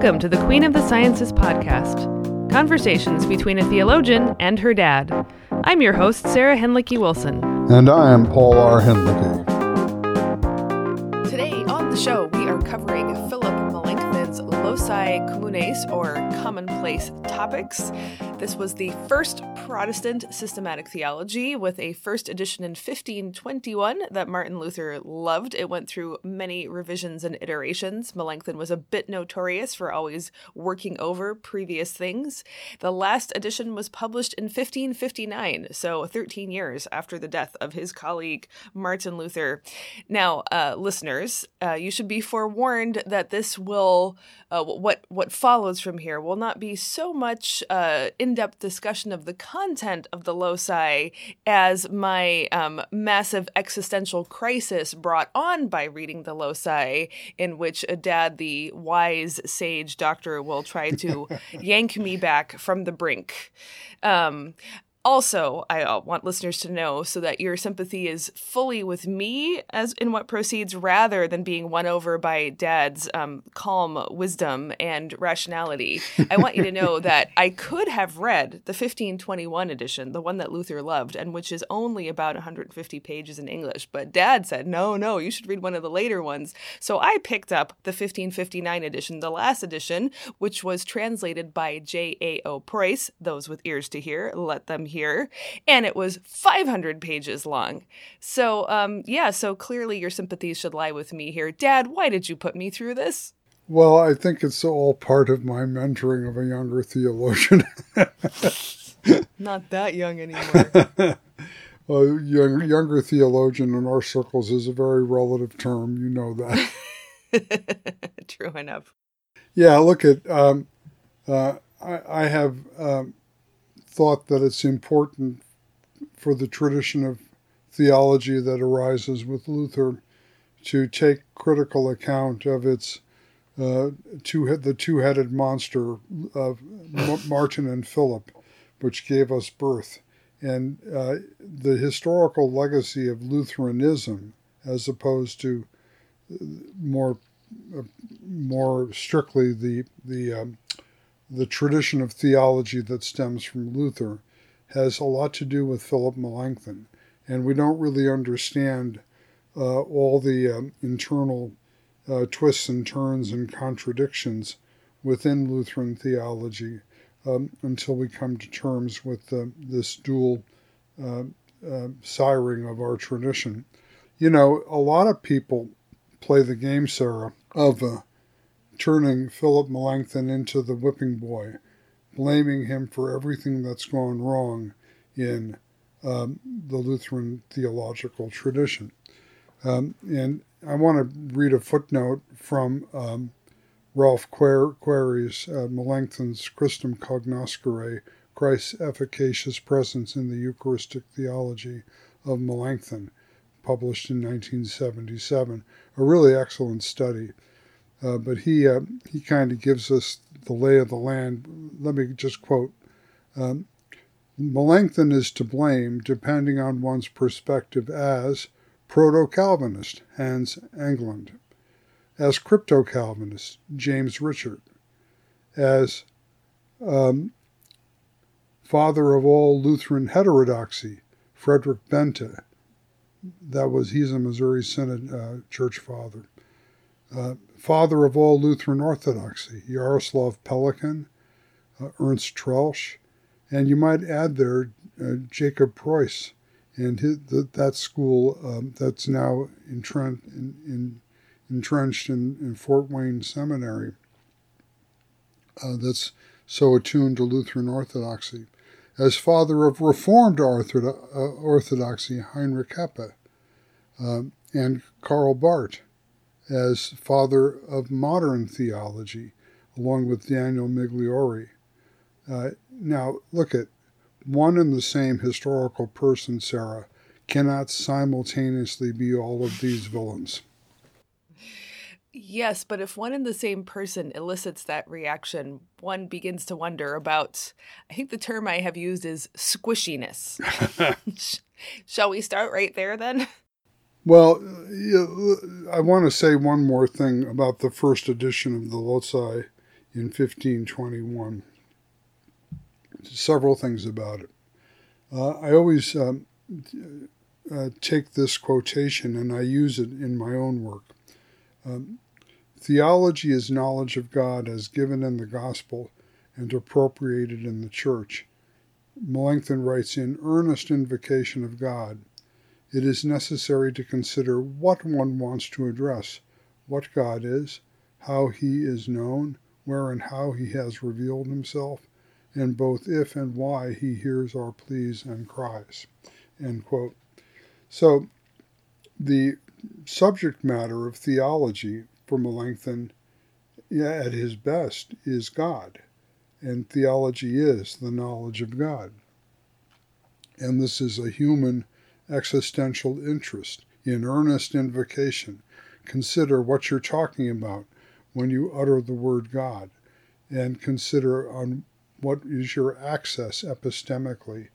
Welcome to the Queen of the Sciences podcast conversations between a theologian and her dad. I'm your host, Sarah Hinlicky Wilson. And I am Paul R. Hinlicky. Today on the show, we are covering Philip Melanchthon's Loci Communes, or commonplace topics. This was the first Protestant systematic theology with a first edition in 1521 that Martin Luther loved. It went through many revisions and iterations. Melanchthon was a bit notorious for always working over previous things. The last edition was published in 1559, so 13 years after the death of his colleague Martin Luther. Now, uh, listeners, uh, you should be forewarned that this will, uh, what what follows from here, will not be so much uh, in in depth discussion of the content of the loci as my um, massive existential crisis brought on by reading the loci, in which a dad, the wise sage doctor, will try to yank me back from the brink. Um, also, I uh, want listeners to know so that your sympathy is fully with me as in what proceeds rather than being won over by dad's um, calm wisdom and rationality. I want you to know that I could have read the 1521 edition, the one that Luther loved, and which is only about 150 pages in English. But dad said, no, no, you should read one of the later ones. So I picked up the 1559 edition, the last edition, which was translated by J.A.O. Preus. Those with ears to hear, let them hear, and it was 500 pages long. So, um, yeah, so clearly your sympathies should lie with me here. Dad, why did you put me through this? Well, I think it's all part of my mentoring of a younger theologian. Not that young anymore. a young, younger theologian in our circles is a very relative term. You know that. True enough. Yeah, look at. Um, uh, I, I, have um, thought that it's important for the tradition of theology that arises with Luther to take critical account of its uh, two the two-headed monster of Martin and Philip, which gave us birth, and uh, the historical legacy of Lutheranism, as opposed to uh, more uh, more strictly the the um, the tradition of theology that stems from Luther has a lot to do with Philip Melanchthon, and we don't really understand uh, all the um, internal uh, twists and turns and contradictions within Lutheran theology um, until we come to terms with uh, this dual uh, uh, siring of our tradition. You know, a lot of people play the game, Sarah, of uh, turning Philip Melanchthon into the whipping boy, blaming him for everything that's gone wrong in um, the Lutheran theological tradition. Um, and I want to read a footnote from um, Ralph Quere's uh, Melanchthon's Christum Cognoscere, Christ's Efficacious Presence in the Eucharistic Theology of Melanchthon, published in 1977. A really excellent study. Uh, but he uh, he kind of gives us the lay of the land. Let me just quote: um, "Melanchthon is to blame, depending on one's perspective, as proto-Calvinist Hans Engelland, as crypto-Calvinist James Richard, as um, father of all Lutheran heterodoxy Frederick Bente. That was he's a Missouri Synod uh, church father." Uh, father of all Lutheran Orthodoxy, Jaroslav Pelikan, uh, Ernst Troeltsch, and you might add there uh, Jacob Preus and his, the, that school um, that's now entrenched in, in, entrenched in, in, Fort Wayne Seminary uh, that's so attuned to Lutheran Orthodoxy. As father of Reformed Orthodoxy, Heinrich Heppe, um, and Karl Barth, as father of modern theology, along with Daniel Migliore. Uh, now, look at one and the same historical person, Sarah, cannot simultaneously be all of these villains. Yes, but if one and the same person elicits that reaction, one begins to wonder about, I think the term I have used is squishiness. Shall we start right there then? Well, I want to say one more thing about the first edition of the Loci in 1521. Several things about it. Uh, I always um, uh, take this quotation and I use it in my own work. Um, Theology is knowledge of God as given in the gospel and appropriated in the church. Melanchthon writes in earnest invocation of God, it is necessary to consider what one wants to address, what God is, how he is known, where and how he has revealed himself, and both if and why he hears our pleas and cries. So, the subject matter of theology for Melanchthon, at his best, is God. And theology is the knowledge of God. And this is a human existential interest in earnest invocation. Consider what you're talking about when you utter the word God, and consider on what is your access epistemically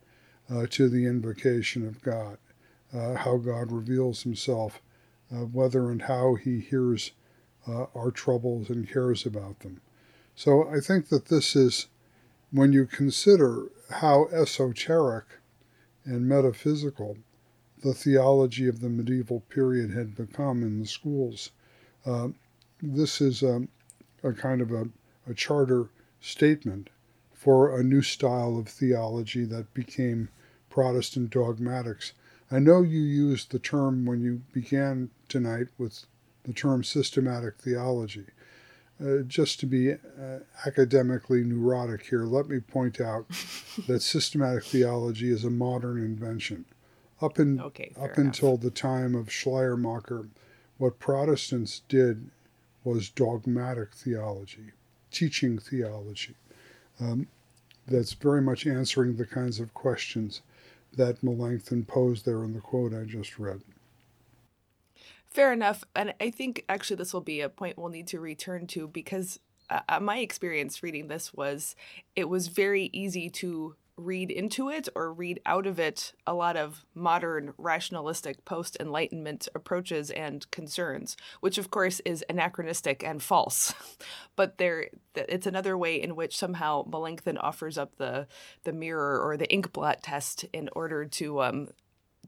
uh, to the invocation of God, uh, how God reveals himself, uh, whether and how he hears uh, our troubles and cares about them. So I think that this is, when you consider how esoteric and metaphysical the theology of the medieval period had become in the schools, uh, this is a, a kind of a, a charter statement for a new style of theology that became Protestant dogmatics. I know you used the term when you began tonight with the term systematic theology. Uh, just to be uh, academically neurotic here, let me point out that systematic theology is a modern invention. Up, in, okay, up enough. until the time of Schleiermacher, what Protestants did was dogmatic theology, teaching theology. Um, that's very much answering the kinds of questions that Melanchthon posed there in the quote I just read. Fair enough. And I think actually this will be a point we'll need to return to because uh, uh, my experience reading this was it was very easy to read into it or read out of it a lot of modern rationalistic post enlightenment approaches and concerns which of course is anachronistic and false. But there it's another way in which somehow melanchthon offers up the the mirror or the inkblot test in order to um,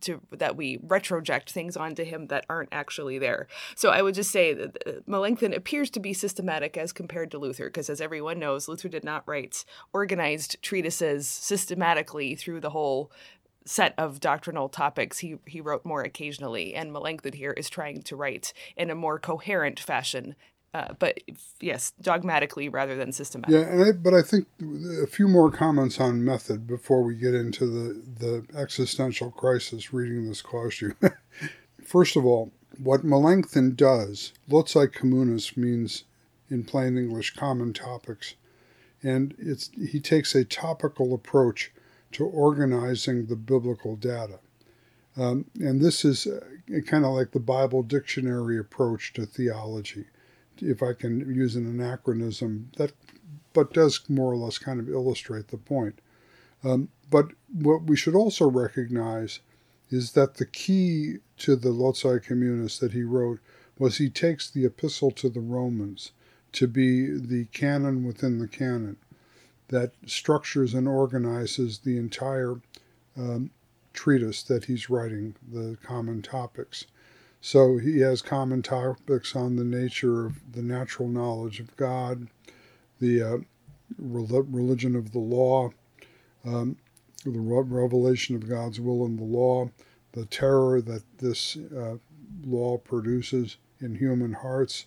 to that we retroject things onto him that aren't actually there. So I would just say that uh, Melanchthon appears to be systematic as compared to Luther, because as everyone knows, Luther did not write organized treatises systematically through the whole set of doctrinal topics he he wrote more occasionally and Melanchthon here is trying to write in a more coherent fashion uh, but yes, dogmatically rather than systematically. Yeah, I, but I think a few more comments on method before we get into the, the existential crisis reading this cost you. First of all, what Melanchthon does, loci communes means in plain English common topics, and it's he takes a topical approach to organizing the biblical data. Um, and this is uh, kind of like the Bible dictionary approach to theology if I can use an anachronism, that but does more or less kind of illustrate the point. Um, but what we should also recognize is that the key to the Loci Communes that he wrote was he takes the epistle to the Romans to be the canon within the canon that structures and organizes the entire um, treatise that he's writing, the common topics. So he has common topics on the nature of the natural knowledge of God, the uh, religion of the law, um, the revelation of God's will in the law, the terror that this uh, law produces in human hearts,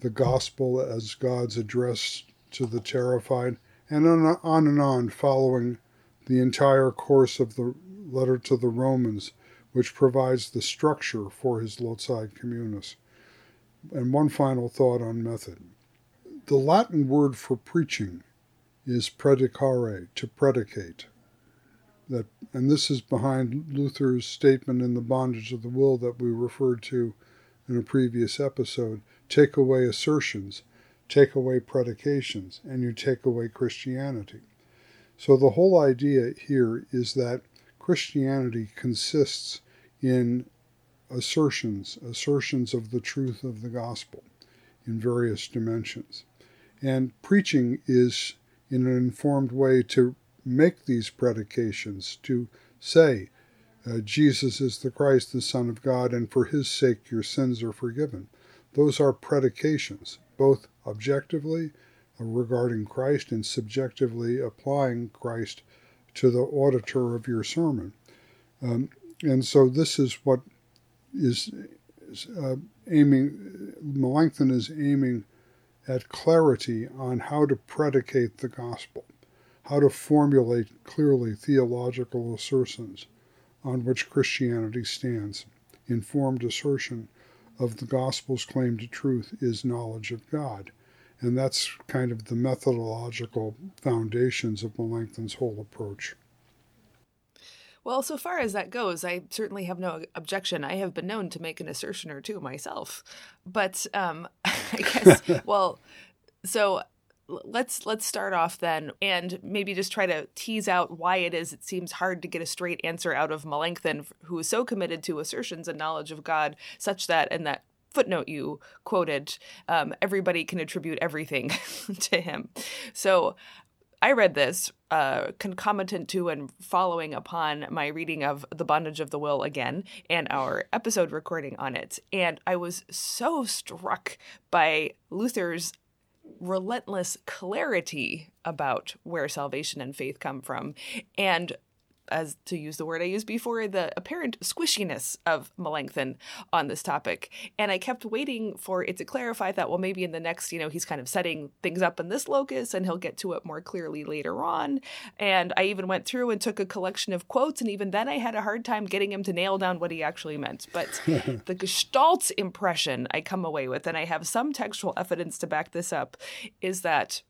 the gospel as God's address to the terrified, and on, on and on, following the entire course of the letter to the Romans which provides the structure for his Loci Communes. And one final thought on method. The Latin word for preaching is predicare, to predicate. That, and this is behind Luther's statement in The Bondage of the Will that we referred to in a previous episode take away assertions, take away predications, and you take away Christianity. So the whole idea here is that Christianity consists in assertions, assertions of the truth of the gospel in various dimensions. And preaching is, in an informed way, to make these predications, to say, uh, Jesus is the Christ, the Son of God, and for his sake your sins are forgiven. Those are predications, both objectively uh, regarding Christ and subjectively applying Christ to the auditor of your sermon. Um, and so this is what is uh, aiming, Melanchthon is aiming at clarity on how to predicate the gospel, how to formulate clearly theological assertions on which Christianity stands. Informed assertion of the gospel's claim to truth is knowledge of God. And that's kind of the methodological foundations of Melanchthon's whole approach. Well, so far as that goes, I certainly have no objection. I have been known to make an assertion or two myself. But um, I guess, well, so let's let's start off then and maybe just try to tease out why it is it seems hard to get a straight answer out of Melanchthon who is so committed to assertions and knowledge of God such that and that footnote you quoted um, everybody can attribute everything to him so I read this uh, concomitant to and following upon my reading of The Bondage of the Will again and our episode recording on it. And I was so struck by Luther's relentless clarity about where salvation and faith come from and as to use the word I used before, the apparent squishiness of Melanchthon on this topic. And I kept waiting for it to clarify that, well, maybe in the next, you know, he's kind of setting things up in this locus and he'll get to it more clearly later on. And I even went through and took a collection of quotes, and even then I had a hard time getting him to nail down what he actually meant. But the Gestalt impression I come away with, and I have some textual evidence to back this up, is that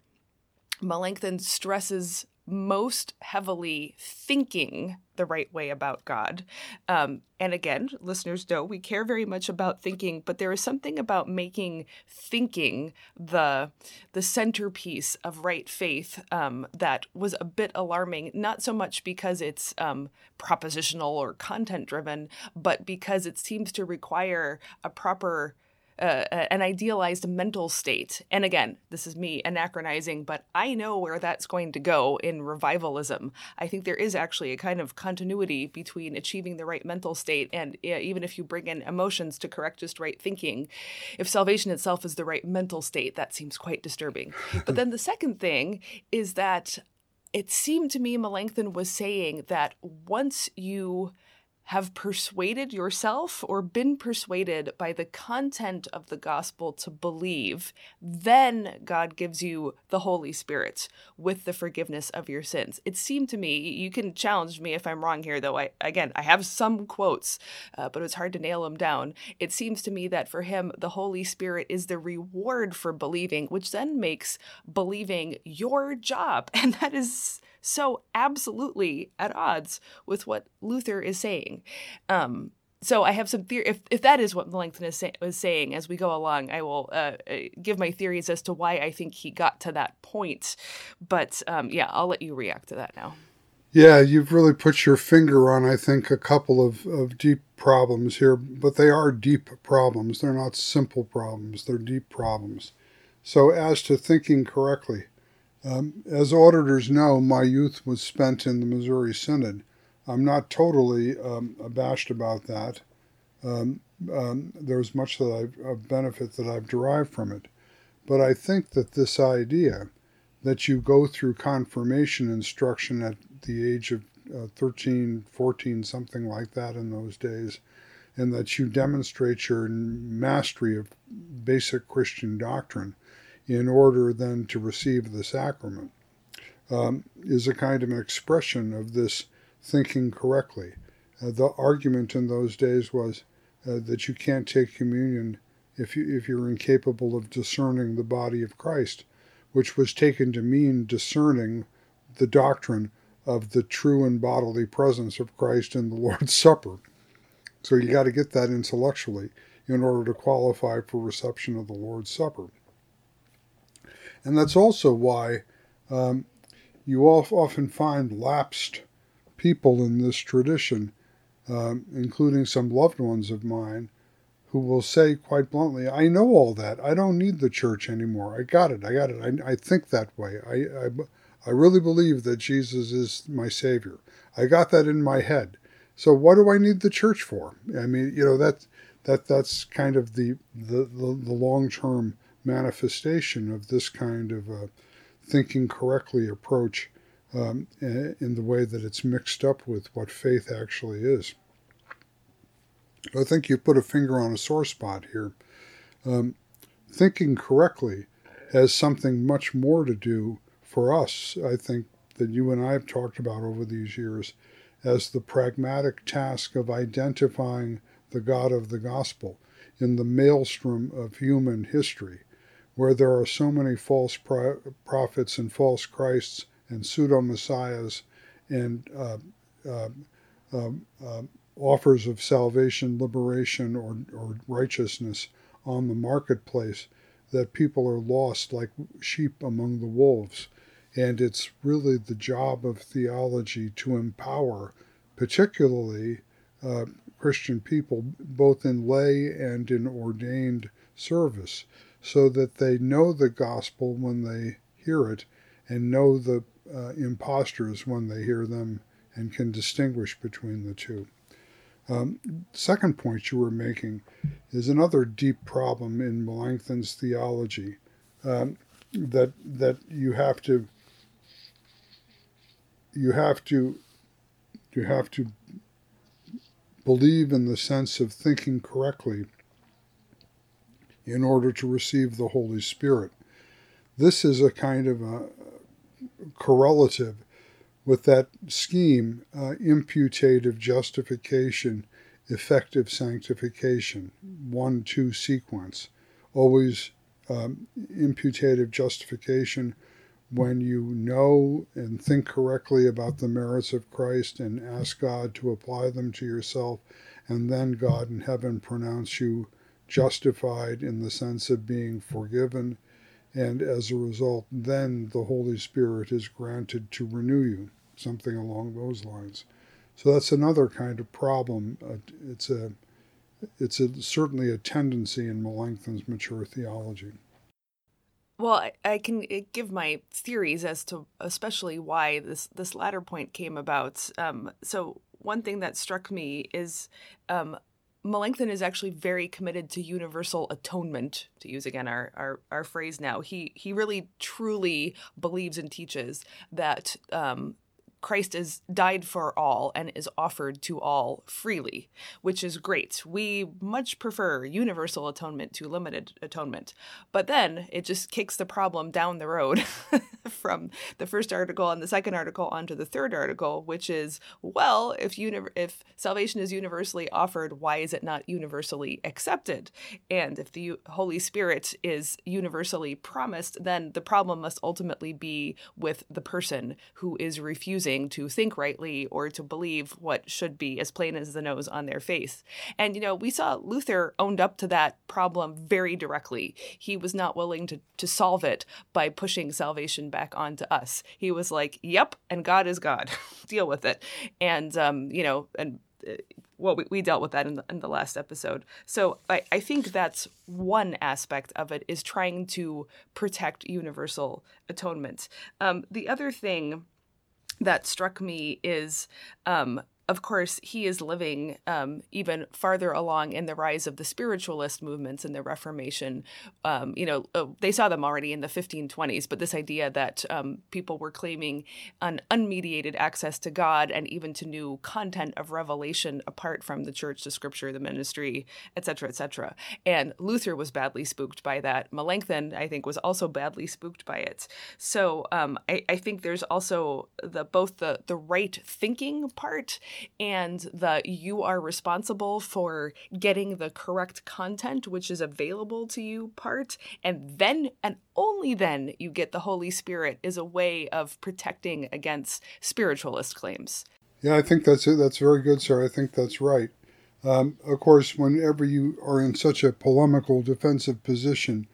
Melanchthon stresses most heavily thinking the right way about God. Um, and again, listeners know we care very much about thinking, but there is something about making thinking the the centerpiece of right faith um, that was a bit alarming. Not so much because it's um, propositional or content driven, but because it seems to require a proper uh, an idealized mental state. And again, this is me anachronizing, but I know where that's going to go in revivalism. I think there is actually a kind of continuity between achieving the right mental state and uh, even if you bring in emotions to correct just right thinking, if salvation itself is the right mental state, that seems quite disturbing. but then the second thing is that it seemed to me Melanchthon was saying that once you have persuaded yourself or been persuaded by the content of the gospel to believe, then God gives you the Holy Spirit with the forgiveness of your sins. It seemed to me, you can challenge me if I'm wrong here, though. I again, I have some quotes, uh, but it's hard to nail them down. It seems to me that for him, the Holy Spirit is the reward for believing, which then makes believing your job, and that is so absolutely at odds with what Luther is saying. Um, so I have some theory. If, if that is what Melanchthon is, say, is saying as we go along, I will uh, uh, give my theories as to why I think he got to that point. But um, yeah, I'll let you react to that now. Yeah, you've really put your finger on, I think, a couple of, of deep problems here, but they are deep problems. They're not simple problems, they're deep problems. So, as to thinking correctly, um, as auditors know, my youth was spent in the Missouri Synod. I'm not totally um, abashed about that. Um, um there's much that I've, of benefit that I've derived from it. But I think that this idea that you go through confirmation instruction at the age of uh, 13, 14, something like that in those days, and that you demonstrate your mastery of basic Christian doctrine in order then to receive the sacrament um, is a kind of an expression of this thinking correctly. Uh, the argument in those days was uh, that you can't take communion if you if you're incapable of discerning the body of Christ, which was taken to mean discerning the doctrine of the true and bodily presence of Christ in the Lord's Supper. So you got to get that intellectually in order to qualify for reception of the Lord's Supper. And that's also why um, you often find lapsed people in this tradition, um, including some loved ones of mine, who will say quite bluntly, I know all that. I don't need the church anymore. I got it. I got it. I, I think that way. I, I, I really believe that Jesus is my Savior. I got that in my head. So what do I need the church for? I mean, you know, that, that, that's kind of the, the, the, the long term manifestation of this kind of thinking correctly approach um, in the way that it's mixed up with what faith actually is. I think you put a finger on a sore spot here. Um, thinking correctly has something much more to do for us, I think, that you and I have talked about over these years as the pragmatic task of identifying the God of the gospel in the maelstrom of human history, where there are so many false prophets and false Christs and pseudo messiahs and uh, uh, uh, offers of salvation, liberation, or, or righteousness on the marketplace, that people are lost like sheep among the wolves. And it's really the job of theology to empower, particularly uh, Christian people, both in lay and in ordained service, so that they know the gospel when they hear it and know the uh, impostors when they hear them and can distinguish between the two. Um, second point you were making is another deep problem in Melanchthon's theology um, that that you have to you have to you have to believe in the sense of thinking correctly in order to receive the Holy Spirit. This is a kind of a correlative with that scheme, uh, imputative justification, effective sanctification, one two sequence. Always um, imputative justification when you know and think correctly about the merits of Christ and ask God to apply them to yourself, and then God in heaven pronounce you justified in the sense of being forgiven and as a result, then the Holy Spirit is granted to renew you, something along those lines. So that's another kind of problem. Uh, it's a it's a, certainly a tendency in Melanchthon's mature theology. Well, I, can uh, give my theories as to especially why this this latter point came about. Um, so one thing that struck me is um, Melanchthon is actually very committed to universal atonement, to use again our, our, our phrase now. He he really truly believes and teaches that um, Christ is died for all and is offered to all freely, which is great. We much prefer universal atonement to limited atonement. But then it just kicks the problem down the road from the first article and the second article onto the third article, which is well, if uni- if salvation is universally offered, why is it not universally accepted? And if the Holy Spirit is universally promised, then the problem must ultimately be with the person who is refusing to think rightly or to believe what should be as plain as the nose on their face. And, you know, we saw Luther owned up to that problem very directly. He was not willing to, to solve it by pushing salvation back onto us. He was like, yep, and God is God. Deal with it. And, um, you know, and uh, well, we, we dealt with that in the, in the last episode. So I, I think that's one aspect of it is trying to protect universal atonement. Um, the other thing that struck me is um, of course, he is living um, even farther along in the rise of the spiritualist movements and the Reformation. Um, you know, uh, they saw them already in the 1520s, but this idea that um, people were claiming an unmediated access to God and even to new content of revelation apart from the church, the scripture, the ministry, etc., etc. And Luther was badly spooked by that. Melanchthon, I think, was also badly spooked by it. So um, I, I think there's also the both the the right thinking part and the you are responsible for getting the correct content which is available to you part and then and only then you get the holy spirit is a way of protecting against spiritualist claims. Yeah i think that's that's very good Sarah. I think that's right. Um, of course whenever you are in such a polemical defensive position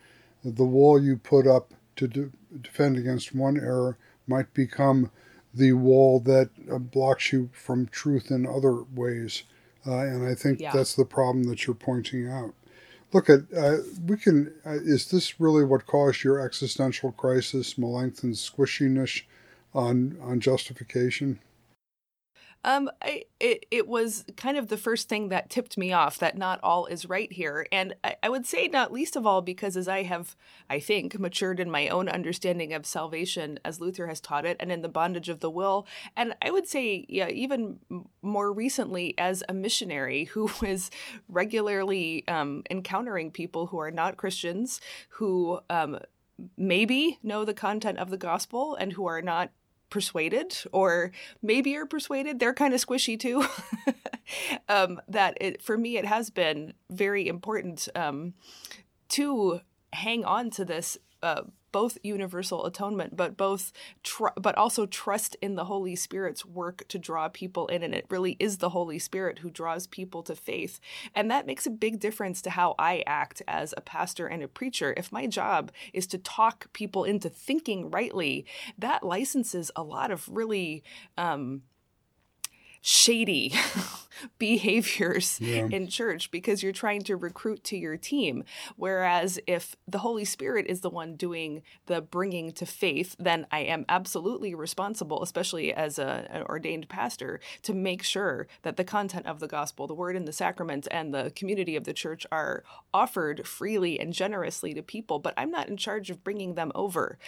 the wall you put up to de- defend against one error might become the wall that uh, blocks you from truth in other ways. Uh, and I think yeah. that's the problem that you're pointing out. look at uh, we can. Uh, is this really what caused your existential crisis, Melanchthon's squishiness on on justification? Um, I, it it was kind of the first thing that tipped me off that not all is right here, and I, I, would say not least of all because as I have, I think, matured in my own understanding of salvation as Luther has taught it, and in the bondage of the will, and I would say, yeah, even more recently as a missionary who was regularly um, encountering people who are not Christians, who um, maybe know the content of the gospel and who are not persuaded or maybe you're persuaded they're kind of squishy too. Um, that it, for me it has been very important um, to hang on to this uh, both universal atonement, but both, tr- but also trust in the Holy Spirit's work to draw people in, and it really is the Holy Spirit who draws people to faith, and that makes a big difference to how I act as a pastor and a preacher. If my job is to talk people into thinking rightly, that licenses a lot of really. Um, shady behaviors yeah. in church because you're trying to recruit to your team. Whereas if the Holy Spirit is the one doing the bringing to faith, then I am absolutely responsible, especially as a, an ordained pastor, to make sure that the content of the gospel, the word and the sacrament, and the community of the church are offered freely and generously to people. But I'm not in charge of bringing them over.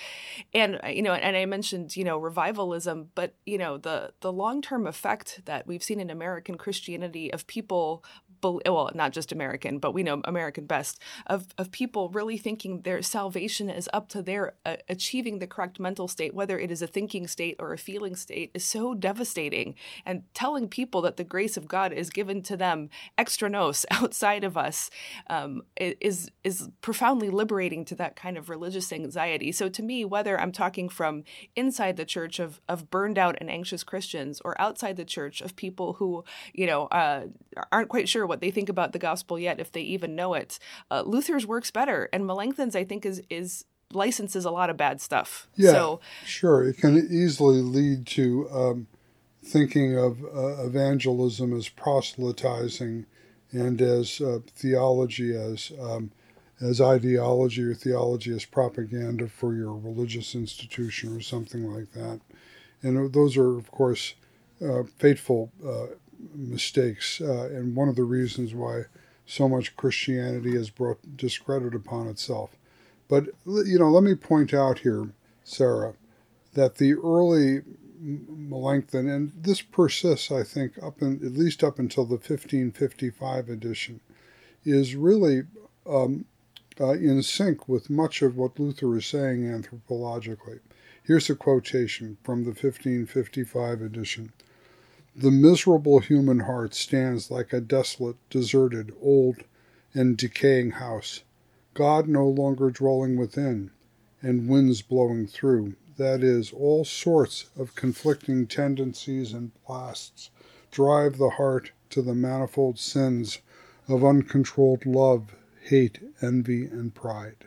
And you know, and I mentioned you know revivalism, but you know the the long term effect that we've seen in American Christianity of people well, not just American, but we know American best, of, of people really thinking their salvation is up to their uh, achieving the correct mental state, whether it is a thinking state or a feeling state, is so devastating. And telling people that the grace of God is given to them extra nos outside of us um, is, is profoundly liberating to that kind of religious anxiety. So to me, whether I'm talking from inside the church of, of burned out and anxious Christians or outside the church of people who, you know, uh, aren't quite sure what they think about the gospel yet, if they even know it. Uh, Luther's works better, and Melanchthon's I think is is licenses a lot of bad stuff. Yeah, so, sure, it can easily lead to um, thinking of uh, evangelism as proselytizing and as uh, theology as um, as ideology or theology as propaganda for your religious institution or something like that. And those are, of course, uh, fateful uh, mistakes, uh, and one of the reasons why so much Christianity has brought discredit upon itself. But you know, let me point out here, Sarah, that the early Melanchthon, and this persists, I think, up in, at least up until the 1555 edition, is really um, uh, in sync with much of what Luther is saying anthropologically. Here's a quotation from the 1555 edition. The miserable human heart stands like a desolate, deserted, old, and decaying house, God no longer dwelling within, and winds blowing through, that is, all sorts of conflicting tendencies and blasts drive the heart to the manifold sins of uncontrolled love, hate, envy, and pride.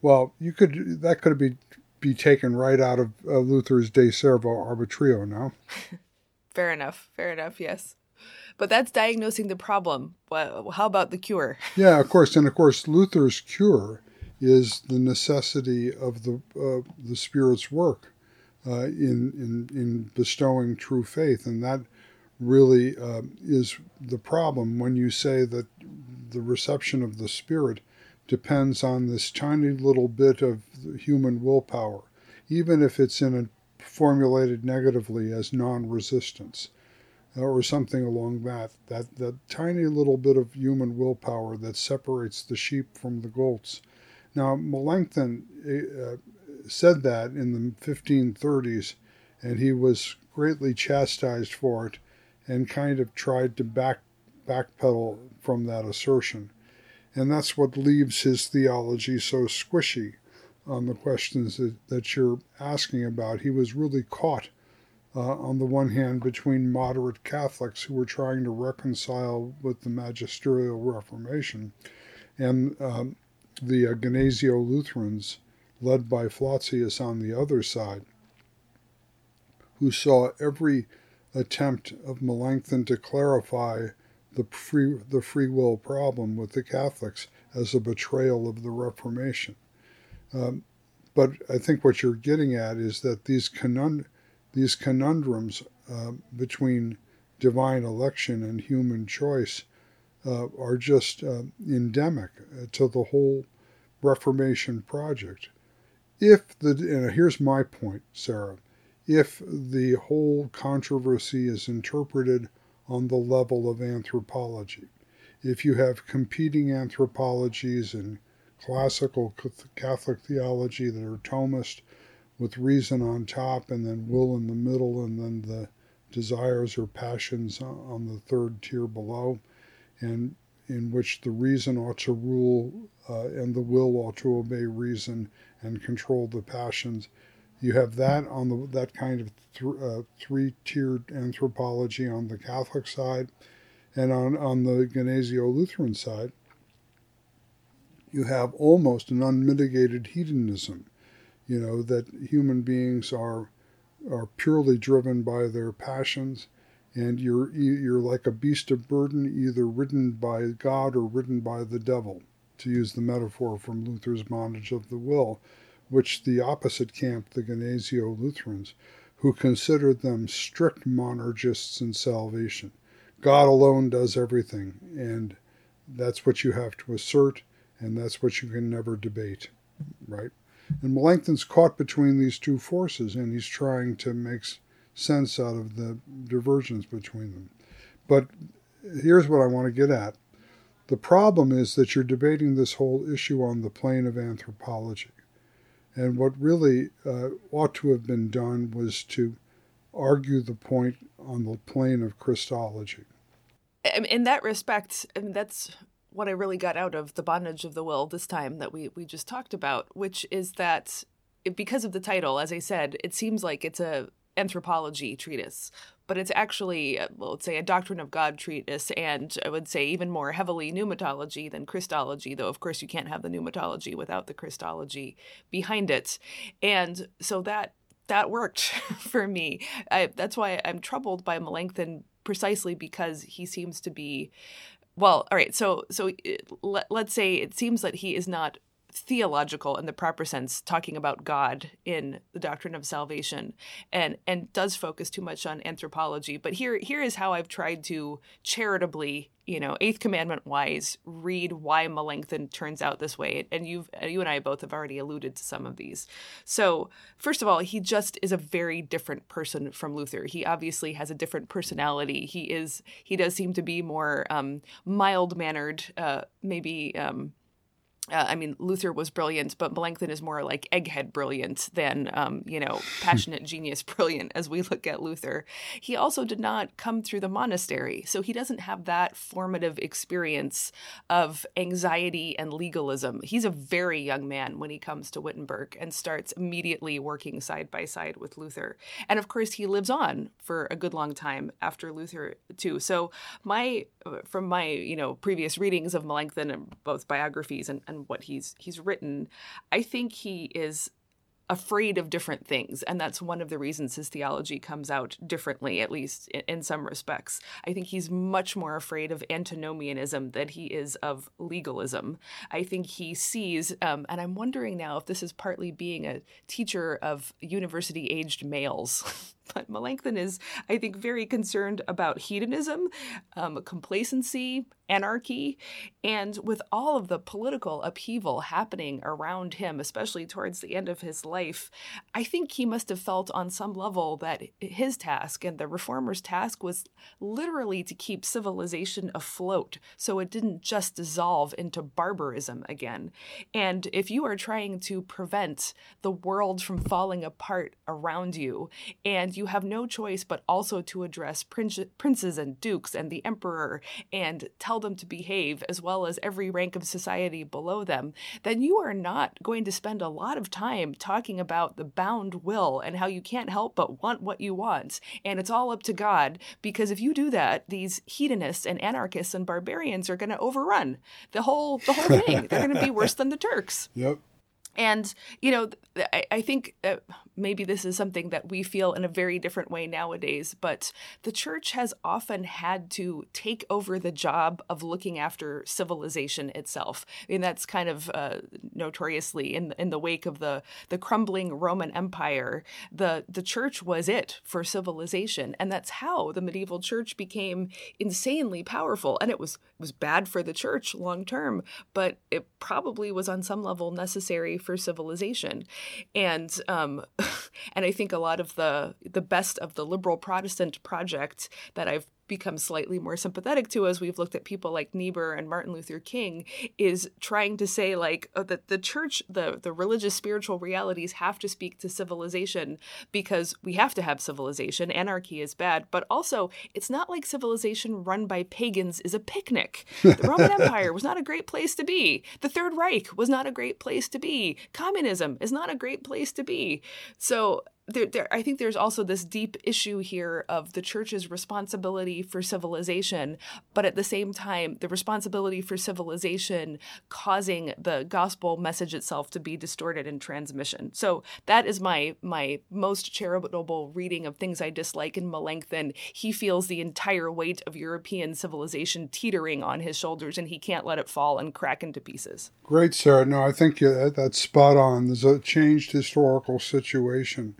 Well, you could that could be be taken right out of uh, Luther's De Servo Arbitrio now. fair enough. Fair enough. Yes. But that's diagnosing the problem. Well, how about the cure? yeah, of course. And of course, Luther's cure is the necessity of the, uh, the Spirit's work uh, in, in, in bestowing true faith. And that really uh, is the problem when you say that the reception of the Spirit depends on this tiny little bit of human willpower, even if it's in a formulated negatively as non-resistance or something along that that that tiny little bit of human willpower that separates the sheep from the goats. Now melanchthon uh, said that in the 1530s and he was greatly chastised for it and kind of tried to back backpedal from that assertion and that's what leaves his theology so squishy on the questions that, that you're asking about. He was really caught, uh, on the one hand, between moderate Catholics who were trying to reconcile with the magisterial Reformation and um, the uh, Lutherans, led by Flacius on the other side, who saw every attempt of Melanchthon to clarify the free the free will problem with the Catholics as a betrayal of the Reformation. Um, but I think what you're getting at is that these conund- these conundrums uh, between divine election and human choice uh, are just uh, endemic to the whole Reformation project. If the and here's my point, Sarah, if the whole controversy is interpreted on the level of anthropology, if you have competing anthropologies and classical Catholic theology that are Thomist with reason on top and then will in the middle and then the desires or passions on the third tier below, and in which the reason ought to rule uh, and the will ought to obey reason and control the passions. You have that on the that kind of th- uh, three-tiered anthropology on the Catholic side, and on on the Gnesio Lutheran side, you have almost an unmitigated hedonism. You know that human beings are are purely driven by their passions, and you're you're like a beast of burden, either ridden by God or ridden by the devil, to use the metaphor from Luther's Bondage of the Will, which the opposite camp, the Gnesio Lutherans, who considered them strict monergists in salvation. God alone does everything, and that's what you have to assert, and that's what you can never debate, right? And Melanchthon's caught between these two forces, and he's trying to make sense out of the divergence between them. But here's what I want to get at. The problem is that you're debating this whole issue on the plane of anthropology. And what really uh, ought to have been done was to argue the point on the plane of Christology. In that respect, I mean, that's what I really got out of the bondage of the will this time that we we just talked about, which is that because of the title, as I said, it seems like it's a anthropology treatise, but it's actually, uh, well, let's say, a doctrine of God treatise, and I would say even more heavily pneumatology than Christology, though, of course, you can't have the pneumatology without the Christology behind it. And so that that worked for me. I, that's why I'm troubled by Melanchthon precisely because he seems to be well all right so so let, let's say it seems that he is not theological in the proper sense, talking about God in the doctrine of salvation, and and does focus too much on anthropology. But here here is how I've tried to charitably, you know, eighth commandment wise, read why Melanchthon turns out this way. And you've you and I both have already alluded to some of these. So first of all, he just is a very different person from Luther. He obviously has a different personality. He is he does seem to be more um, mild mannered, uh, maybe. Um, uh, I mean, Luther was brilliant, but Melanchthon is more like egghead brilliant than, um, you know, passionate genius brilliant as we look at Luther. He also did not come through the monastery, so he doesn't have that formative experience of anxiety and legalism. He's a very young man when he comes to Wittenberg and starts immediately working side by side with Luther. And of course, he lives on for a good long time after Luther, too. So, my, uh, from my, you know, previous readings of Melanchthon and both biographies and, and what he's he's written, I think he is afraid of different things and that's one of the reasons his theology comes out differently at least in, in, some respects. I think he's much more afraid of antinomianism than he is of legalism. I think he sees um, and i'm wondering now if this is partly being a teacher of university aged males but Melanchthon is, I think, very concerned about hedonism, um, complacency, anarchy, and with all of the political upheaval happening around him, especially towards the end of his life, I think he must have felt on some level that his task and the reformers' task was literally to keep civilization afloat so it didn't just dissolve into barbarism again. And if you are trying to prevent the world from falling apart around you and you have no choice but also to address princes and dukes and the emperor and tell them to behave, as well as every rank of society below them, then you are not going to spend a lot of time talking about the bound will and how you can't help but want what you want. And it's all up to God, because if you do that, these hedonists and anarchists and barbarians are going to overrun the whole the whole thing. They're going to be worse than the Turks. Yep. And, you know, I, I think uh, maybe this is something that we feel in a very different way nowadays, but the church has often had to take over the job of looking after civilization itself. And that's kind of uh, notoriously in, in the wake of the, the crumbling Roman Empire, the, the church was it for civilization. And that's how the medieval church became insanely powerful. And it was, was bad for the church long term, but it probably was on some level necessary for civilization. And um, and I think a lot of the the best of the liberal Protestant project that I've become slightly more sympathetic to as we've looked at people like Niebuhr and Martin Luther King is trying to say like oh, that the church the the religious spiritual realities have to speak to civilization because we have to have civilization. Anarchy is bad. But also it's not like civilization run by pagans is a picnic. The Roman Empire was not a great place to be. The third reich was not a great place to be. Communism is not a great place to be. So there, there, I think there's also this deep issue here of the church's responsibility for civilization, but at the same time, the responsibility for civilization causing the gospel message itself to be distorted in transmission. So that is my my most charitable reading of things I dislike in Melanchthon. He feels the entire weight of European civilization teetering on his shoulders, and he can't let it fall and crack into pieces. Great, Sarah. No, I think that's spot on. There's a changed historical situation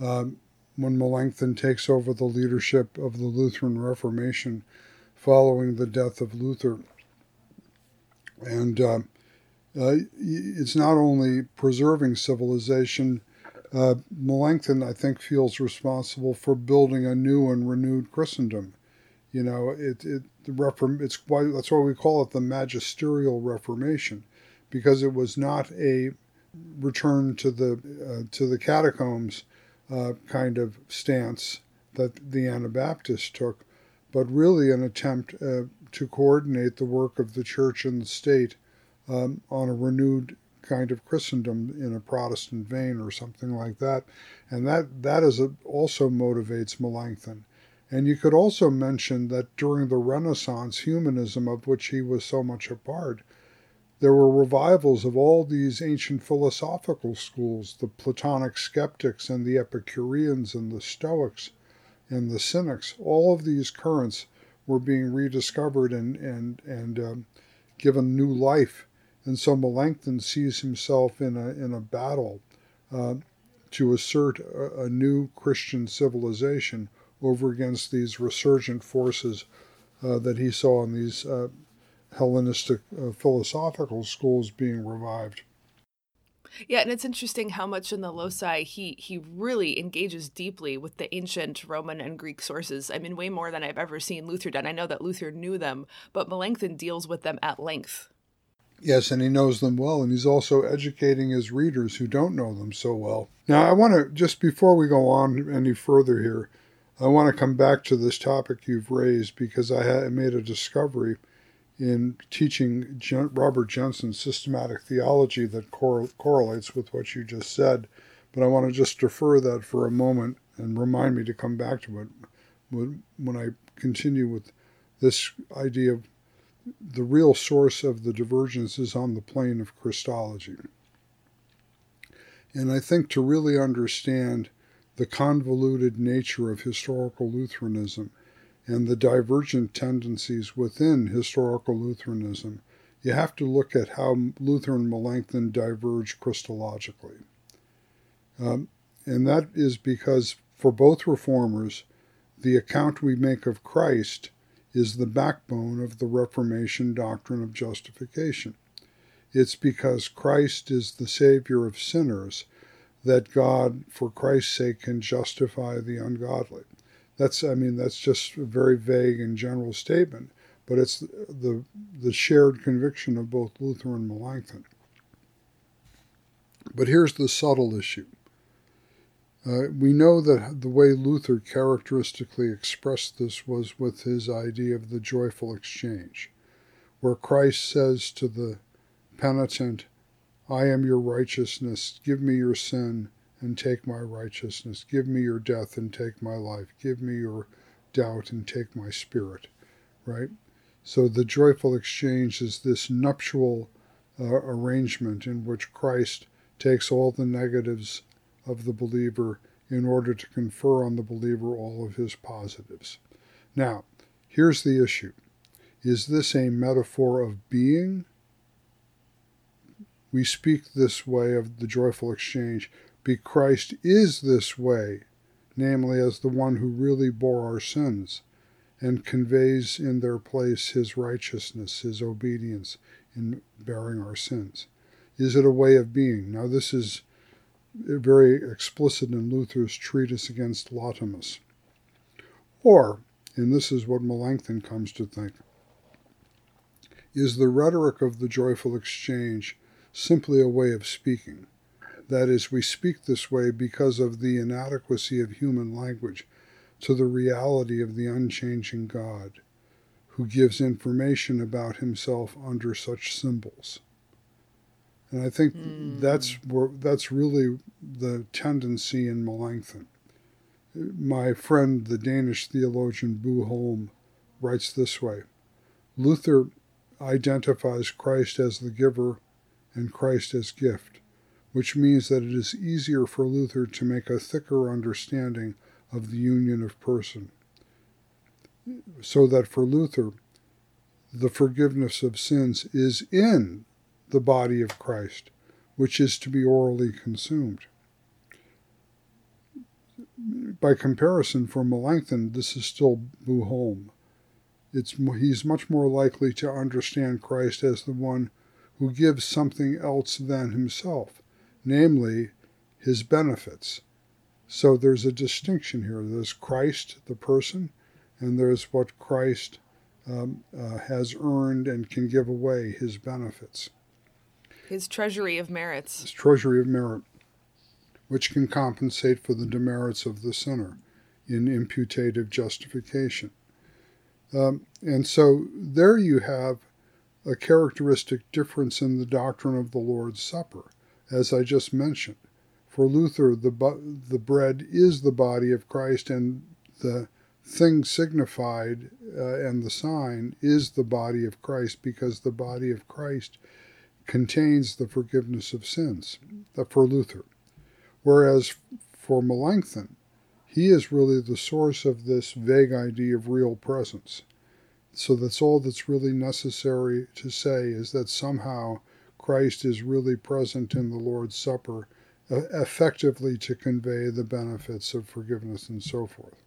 um, when Melanchthon takes over the leadership of the Lutheran Reformation following the death of Luther. And uh, uh, it's not only preserving civilization, uh, Melanchthon, I think, feels responsible for building a new and renewed Christendom. You know, it, it the reform it's why that's why we call it the magisterial Reformation, because it was not a return to the uh, to the catacombs uh, kind of stance that the Anabaptists took, but really an attempt uh, to coordinate the work of the church and the state um, on a renewed kind of Christendom in a Protestant vein or something like that. And that, that is a, also motivates Melanchthon. And you could also mention that during the Renaissance, humanism, of which he was so much a part, there were revivals of all these ancient philosophical schools the Platonic skeptics and the Epicureans and the Stoics and the Cynics. All of these currents were being rediscovered and, and, and um, given new life. And so Melanchthon sees himself in a, in a battle uh, to assert a, a, new Christian civilization over against these resurgent forces uh, that he saw in these uh, Hellenistic uh, philosophical schools being revived. Yeah, and it's interesting how much in the loci he he really engages deeply with the ancient Roman and Greek sources. I mean, way more than I've ever seen Luther done. I know that Luther knew them, but Melanchthon deals with them at length. Yes, and he knows them well, and he's also educating his readers who don't know them so well. Now, I want to just before we go on any further here, I want to come back to this topic you've raised because I made a discovery in teaching Robert Jenson's systematic theology that cor- correlates with what you just said. But I want to just defer that for a moment and remind me to come back to it when I continue with this idea of the real source of the divergence is on the plane of Christology. And I think to really understand the convoluted nature of historical Lutheranism and the divergent tendencies within historical Lutheranism, you have to look at how Luther and Melanchthon diverge Christologically. Um, and that is because for both reformers, the account we make of Christ is the backbone of the Reformation doctrine of justification. It's because Christ is the Savior of sinners that God, for Christ's sake, can justify the ungodly. That's I mean that's just a very vague and general statement, but it's the the shared conviction of both Luther and Melanchthon. But here's the subtle issue. Uh, we know that the way Luther characteristically expressed this was with his idea of the joyful exchange, where Christ says to the penitent, I am your righteousness, give me your sin, and take my righteousness. Give me your death and take my life. Give me your doubt and take my spirit. Right? So the joyful exchange is this nuptial uh, arrangement in which Christ takes all the negatives of the believer in order to confer on the believer all of his positives. Now, here's the issue Is this a metaphor of being? We speak this way of the joyful exchange because Christ is this way, namely, as the one who really bore our sins and conveys in their place his righteousness, his obedience in bearing our sins. Is it a way of being? Now, this is very explicit in Luther's treatise against Latomus. Or, and this is what Melanchthon comes to think, is the rhetoric of the joyful exchange simply a way of speaking? That is, we speak this way because of the inadequacy of human language to the reality of the unchanging God, who gives information about himself under such symbols. And I think mm. that's where, that's really the tendency in Melanchthon. My friend, the Danish theologian Bo Holm, writes this way Luther identifies Christ as the giver and Christ as gift, which means that it is easier for Luther to make a thicker understanding of the union of person. So that for Luther, the forgiveness of sins is in the body of Christ, which is to be orally consumed. By comparison, for Melanchthon, this is still Bo Holm. It's, he's much more likely to understand Christ as the one who gives something else than himself, namely his benefits. So there's a distinction here. There's Christ, the person, and there's what Christ um, uh, has earned and can give away, his benefits. His treasury of merits. His treasury of merit, which can compensate for the demerits of the sinner in imputative justification. Um, and so there you have a characteristic difference in the doctrine of the Lord's Supper, as I just mentioned. For Luther, the, the bread is the body of Christ, and the thing signified uh, and the sign is the body of Christ because the body of Christ contains the forgiveness of sins for Luther. Whereas for Melanchthon, he is really the source of this vague idea of real presence. So that's all that's really necessary to say is that somehow Christ is really present in the Lord's Supper, uh, effectively to convey the benefits of forgiveness and so forth.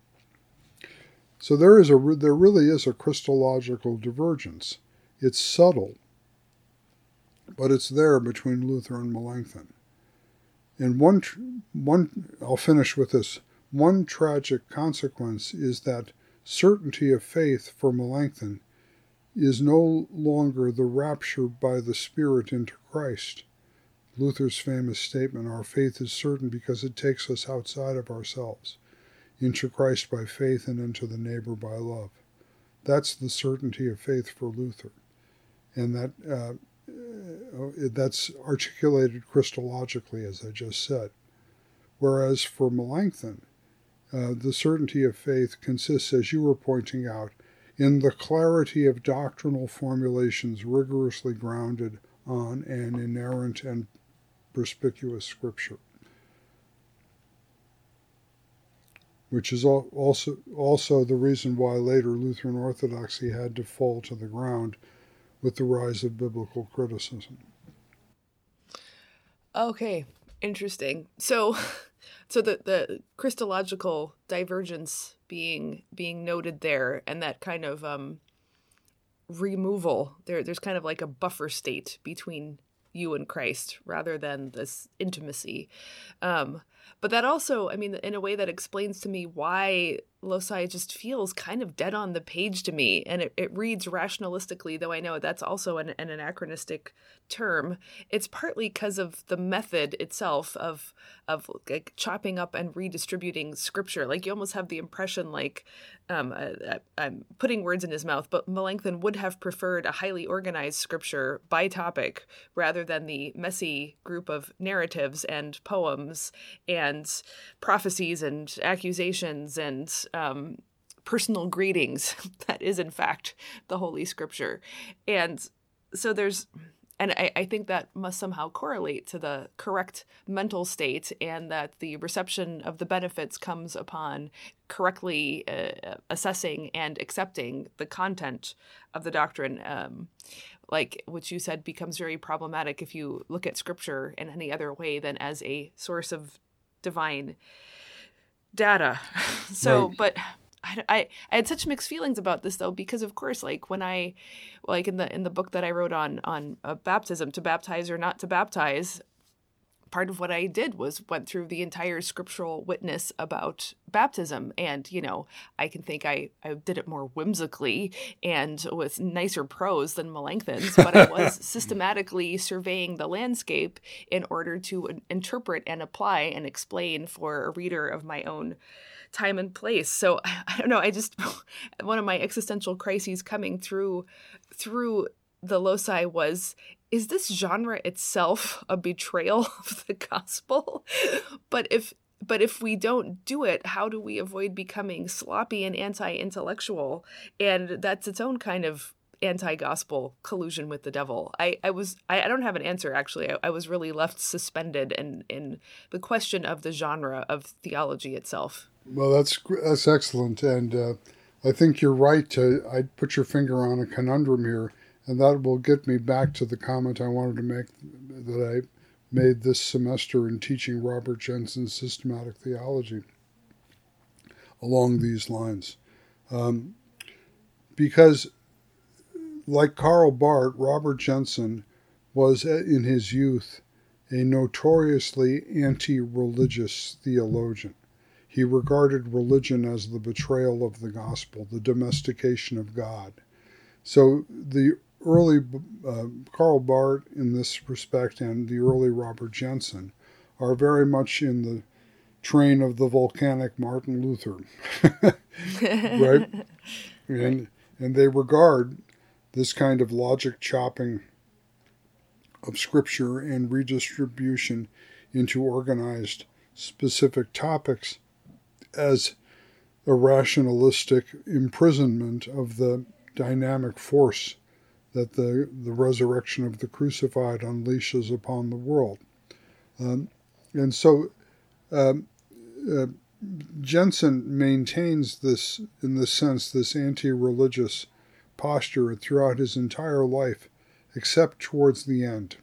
So there is a there really is a Christological divergence. It's subtle, but it's there between Luther and Melanchthon. And one, one, I'll finish with this. One tragic consequence is that certainty of faith for Melanchthon is no longer the rapture by the Spirit into Christ. Luther's famous statement, Our faith is certain because it takes us outside of ourselves, into Christ by faith and into the neighbor by love. That's the certainty of faith for Luther. And that uh, uh, that's articulated Christologically, as I just said. Whereas for Melanchthon, uh, the certainty of faith consists, as you were pointing out, in the clarity of doctrinal formulations rigorously grounded on an inerrant and perspicuous scripture. Which is also, also the reason why later Lutheran Orthodoxy had to fall to the ground with the rise of biblical criticism. Okay, interesting. So, so the the Christological divergence being being noted there, and that kind of um, removal there. There's kind of like a buffer state between you and Christ, rather than this intimacy. Um, but that also, I mean, in a way that explains to me why loci just feels kind of dead on the page to me and it, it reads rationalistically though i know that's also an, an anachronistic term. It's partly because of the method itself of of like chopping up and redistributing scripture. Like you almost have the impression like um, I, i'm putting words in his mouth but melanchthon would have preferred a highly organized scripture by topic rather than the messy group of narratives and poems and prophecies and accusations and um, personal greetings that is in fact the holy scripture and so there's and I, I think that must somehow correlate to the correct mental state, and that the reception of the benefits comes upon correctly uh, assessing and accepting the content of the doctrine. Um, like which you said becomes very problematic if you look at scripture in any other way than as a source of divine data. so, right. but I, I, I had such mixed feelings about this though because of course like when I like in the in the book that I wrote on on uh, baptism to baptize or not to baptize part of what I did was went through the entire scriptural witness about baptism. And, you know, I can think I, I did it more whimsically and with nicer prose than Melanchthon's, but I was systematically surveying the landscape in order to interpret and apply and explain for a reader of my own time and place. So I don't know. I just one of my existential crises coming through through the loci was is this genre itself a betrayal of the gospel? but if but if we don't do it, how do we avoid becoming sloppy and anti-intellectual? And that's its own kind of anti-gospel collusion with the devil. I, I was I, I don't have an answer actually. I, I was really left suspended in in the question of the genre of theology itself. Well, that's that's excellent, and uh, I think you're right. To I put your finger on a conundrum here, and that will get me back to the comment I wanted to make that I made this semester in teaching Robert Jenson's systematic theology along these lines, um, because like Karl Barth, Robert Jenson was uh, in his youth a notoriously anti-religious theologian. He regarded religion as the betrayal of the gospel, the domestication of God. So the early uh, Karl Barth, in this respect, and the early Robert Jenson are very much in the train of the volcanic Martin Luther, right? And and they regard this kind of logic chopping of scripture and redistribution into organized specific topics as a rationalistic imprisonment of the dynamic force that the, the resurrection of the crucified unleashes upon the world. Um, and so um, uh, Jenson maintains this, in this sense, this anti religious posture throughout his entire life, except towards the end.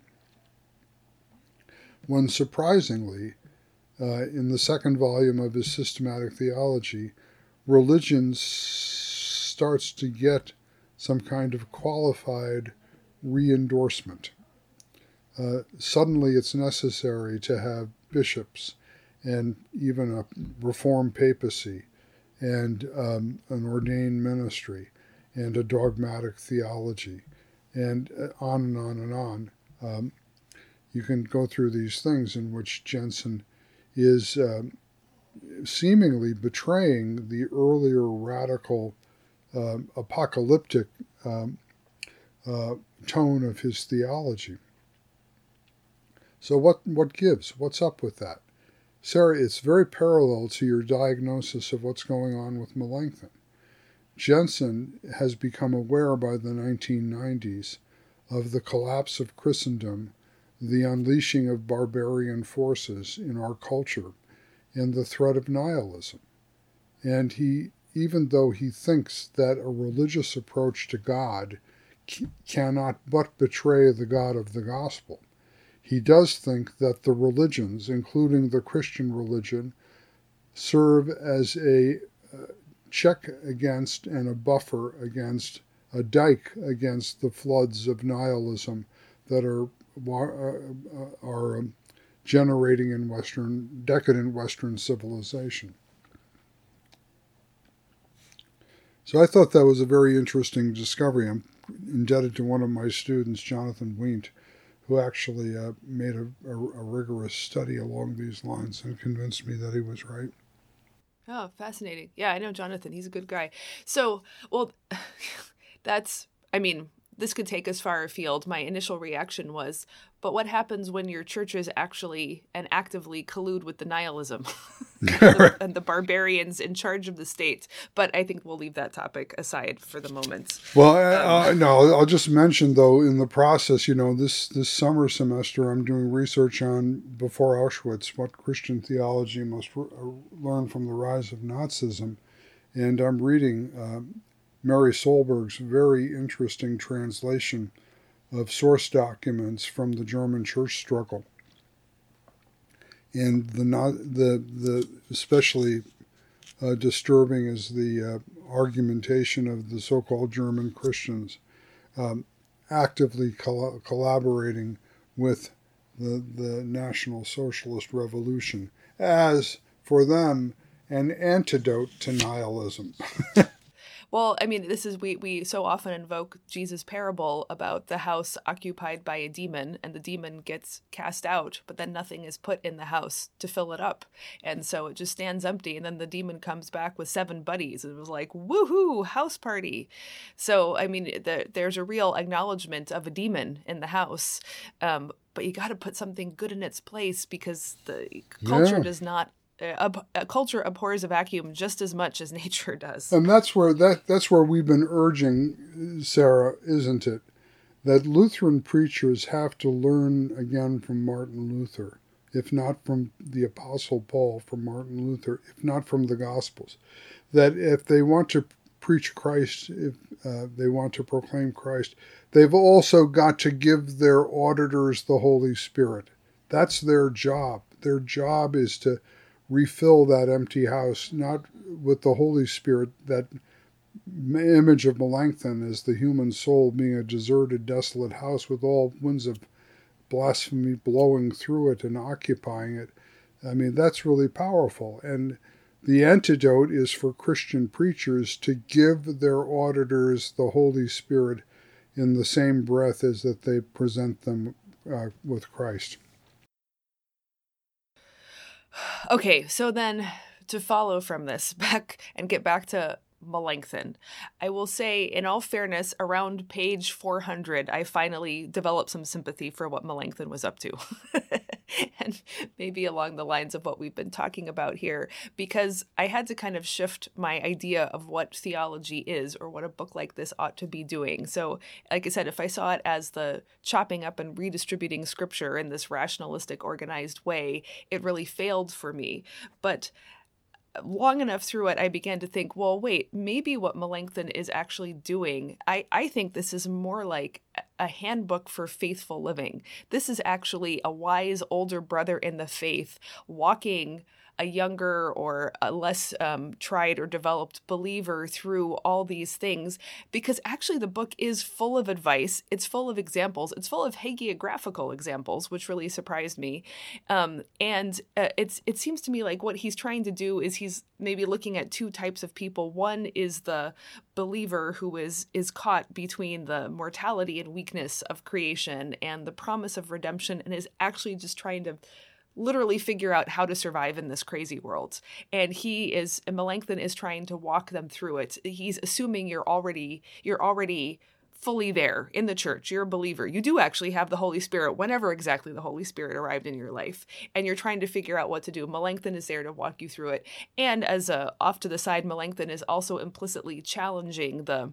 When surprisingly, uh, in the second volume of his systematic theology, religion starts to get some kind of qualified re endorsement. Uh, suddenly, it's necessary to have bishops and even a reformed papacy and um, an ordained ministry and a dogmatic theology and uh, on and on and on. Um, you can go through these things in which Jenson is um, seemingly betraying the earlier radical um, apocalyptic um, uh, tone of his theology. So what what gives? What's up with that? Sarah, it's very parallel to your diagnosis of what's going on with Melanchthon. Jenson has become aware by the 1990s of the collapse of Christendom, the unleashing of barbarian forces in our culture, and the threat of nihilism. And he even though he thinks that a religious approach to God cannot but betray the God of the gospel. He does think that the religions, including the Christian religion, serve as a uh, check against and a buffer against a dike against the floods of nihilism that are uh, are um, generating in Western decadent Western civilization. So I thought that was a very interesting discovery. I'm indebted to one of my students, Jonathan Weint, who actually uh, made a, a, a, rigorous study along these lines and convinced me that he was right. Oh, fascinating. Yeah, I know Jonathan. He's a good guy. So, well, that's, I mean, this could take us far afield. My initial reaction was, but what happens when your churches actually and actively collude with the nihilism and the barbarians in charge of the state? But I think we'll leave that topic aside for the moment. Well, uh, um, no, I'll just mention though, in the process, you know, this this summer semester, I'm doing research on before Auschwitz, what Christian theology must re- uh, learn from the rise of Nazism, and I'm reading. Uh, Mary Solberg's very interesting translation of source documents from the German church struggle. And the the the especially uh, disturbing is the uh, argumentation of the so-called German Christians um, actively col- collaborating with the the National Socialist Revolution as for them an antidote to nihilism. Well, I mean, this is we we so often invoke Jesus' parable about the house occupied by a demon, and the demon gets cast out, but then nothing is put in the house to fill it up, and so it just stands empty. And then the demon comes back with seven buddies, and it was like woohoo, house party. So I mean, the, there's a real acknowledgement of a demon in the house. Um, but you got to put something good in its place because the culture yeah. does not a, a, culture abhors a vacuum just as much as nature does. And that's where that that's where we've been urging, Sarah, isn't it? That Lutheran preachers have to learn again from Martin Luther, if not from the Apostle Paul, from Martin Luther, if not from the Gospels. That if they want to preach Christ, if uh, they want to proclaim Christ, they've also got to give their auditors the Holy Spirit. That's their job. Their job is to refill that empty house, not with the Holy Spirit, that image of Melanchthon as the human soul being a deserted, desolate house with all winds of blasphemy blowing through it and occupying it. I mean, that's really powerful. And the antidote is for Christian preachers to give their auditors the Holy Spirit in the same breath as that they present them uh, with Christ. Okay, so then to follow from this back and get back to Melanchthon. I will say, in all fairness, around page 400, I finally developed some sympathy for what Melanchthon was up to. and maybe along the lines of what we've been talking about here, because I had to kind of shift my idea of what theology is or what a book like this ought to be doing. So, like I said, if I saw it as the chopping up and redistributing scripture in this rationalistic, organized way, it really failed for me. But long enough through it, I began to think, well, wait, maybe what Melanchthon is actually doing, I, I think this is more like a handbook for faithful living. This is actually a wise older brother in the faith walking a younger or a less um, tried or developed believer through all these things because actually the book is full of advice it's full of examples it's full of hagiographical examples which really surprised me. Um, and uh, it's it seems to me like what he's trying to do is he's maybe looking at two types of people. One is the believer who is is caught between the mortality and weakness of creation and the promise of redemption and is actually just trying to literally figure out how to survive in this crazy world. And he is and Melanchthon is trying to walk them through it. He's assuming you're already you're already fully there in the church. You're a believer. You do actually have the Holy Spirit whenever exactly the Holy Spirit arrived in your life. And you're trying to figure out what to do. Melanchthon is there to walk you through it. And as a off to the side, Melanchthon is also implicitly challenging the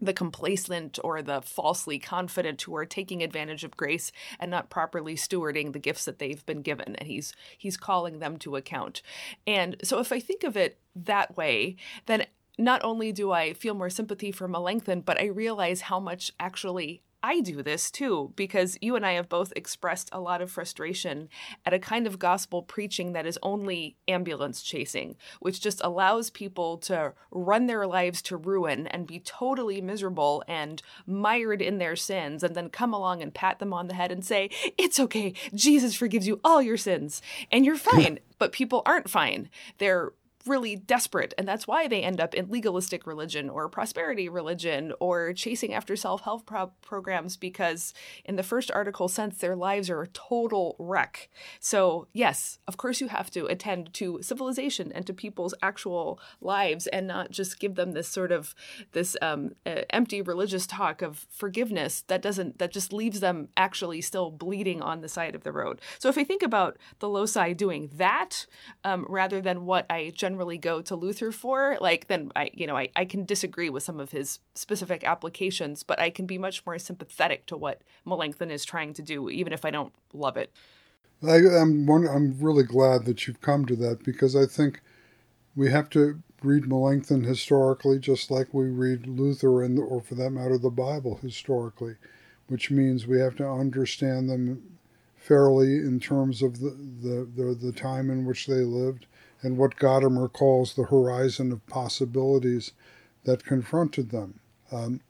the complacent or the falsely confident who are taking advantage of grace and not properly stewarding the gifts that they've been given. And he's he's calling them to account. And so if i think of it that way then not only do i feel more sympathy for melanchthon but i realize how much actually I do this too, because you and I have both expressed a lot of frustration at a kind of gospel preaching that is only ambulance chasing, which just allows people to run their lives to ruin and be totally miserable and mired in their sins, and then come along and pat them on the head and say, It's okay, Jesus forgives you all your sins, and you're fine. but people aren't fine. They're really desperate. And that's why they end up in legalistic religion or prosperity religion or chasing after self help pro- programs because, in the first article sense, their lives are a total wreck. So, yes, of course, you have to attend to civilization and to people's actual lives and not just give them this sort of this um, uh, empty religious talk of forgiveness that doesn't, that just leaves them actually still bleeding on the side of the road. So, if I think about the loci doing that um, rather than what I generally go to Luther for, like then I, you know, I, I can disagree with some of his specific applications, but I can be much more sympathetic to what Melanchthon is trying to do, even if I don't love it. I, am one, I'm really glad that you've come to that because I think we have to read Melanchthon historically, just like we read Luther and, or for that matter, the Bible historically, which means we have to understand them fairly in terms of the, the, the, the time in which they lived and what Gadamer calls the horizon of possibilities that confronted them. Um,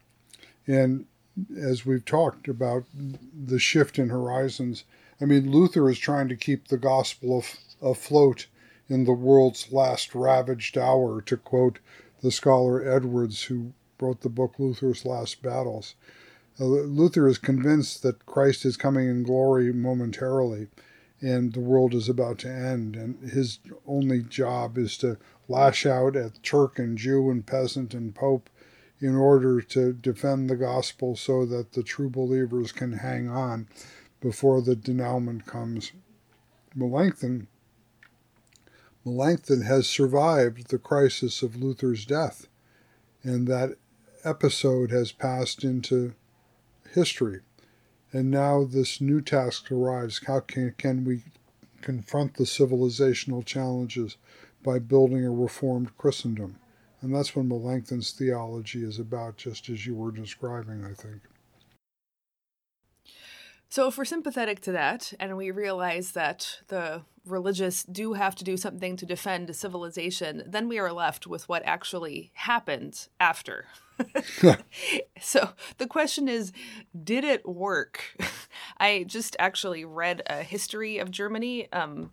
and as we've talked about the shift in horizons, I mean, Luther is trying to keep the gospel af- afloat in the world's last ravaged hour, to quote the scholar Edwards, who wrote the book Luther's Last Battles. Uh, Luther is convinced that Christ is coming in glory momentarily and the world is about to end. And his only job is to lash out at Turk and Jew and peasant and Pope in order to defend the gospel so that the true believers can hang on before the denouement comes. Melanchthon, Melanchthon has survived the crisis of Luther's death, and that episode has passed into history. And now this new task arrives. How can, can we confront the civilizational challenges by building a reformed Christendom? And that's what Melanchthon's theology is about, just as you were describing, I think. So, if we're sympathetic to that and we realize that the religious do have to do something to defend civilization, then we are left with what actually happened after. so the question is did it work i just actually read a history of germany um,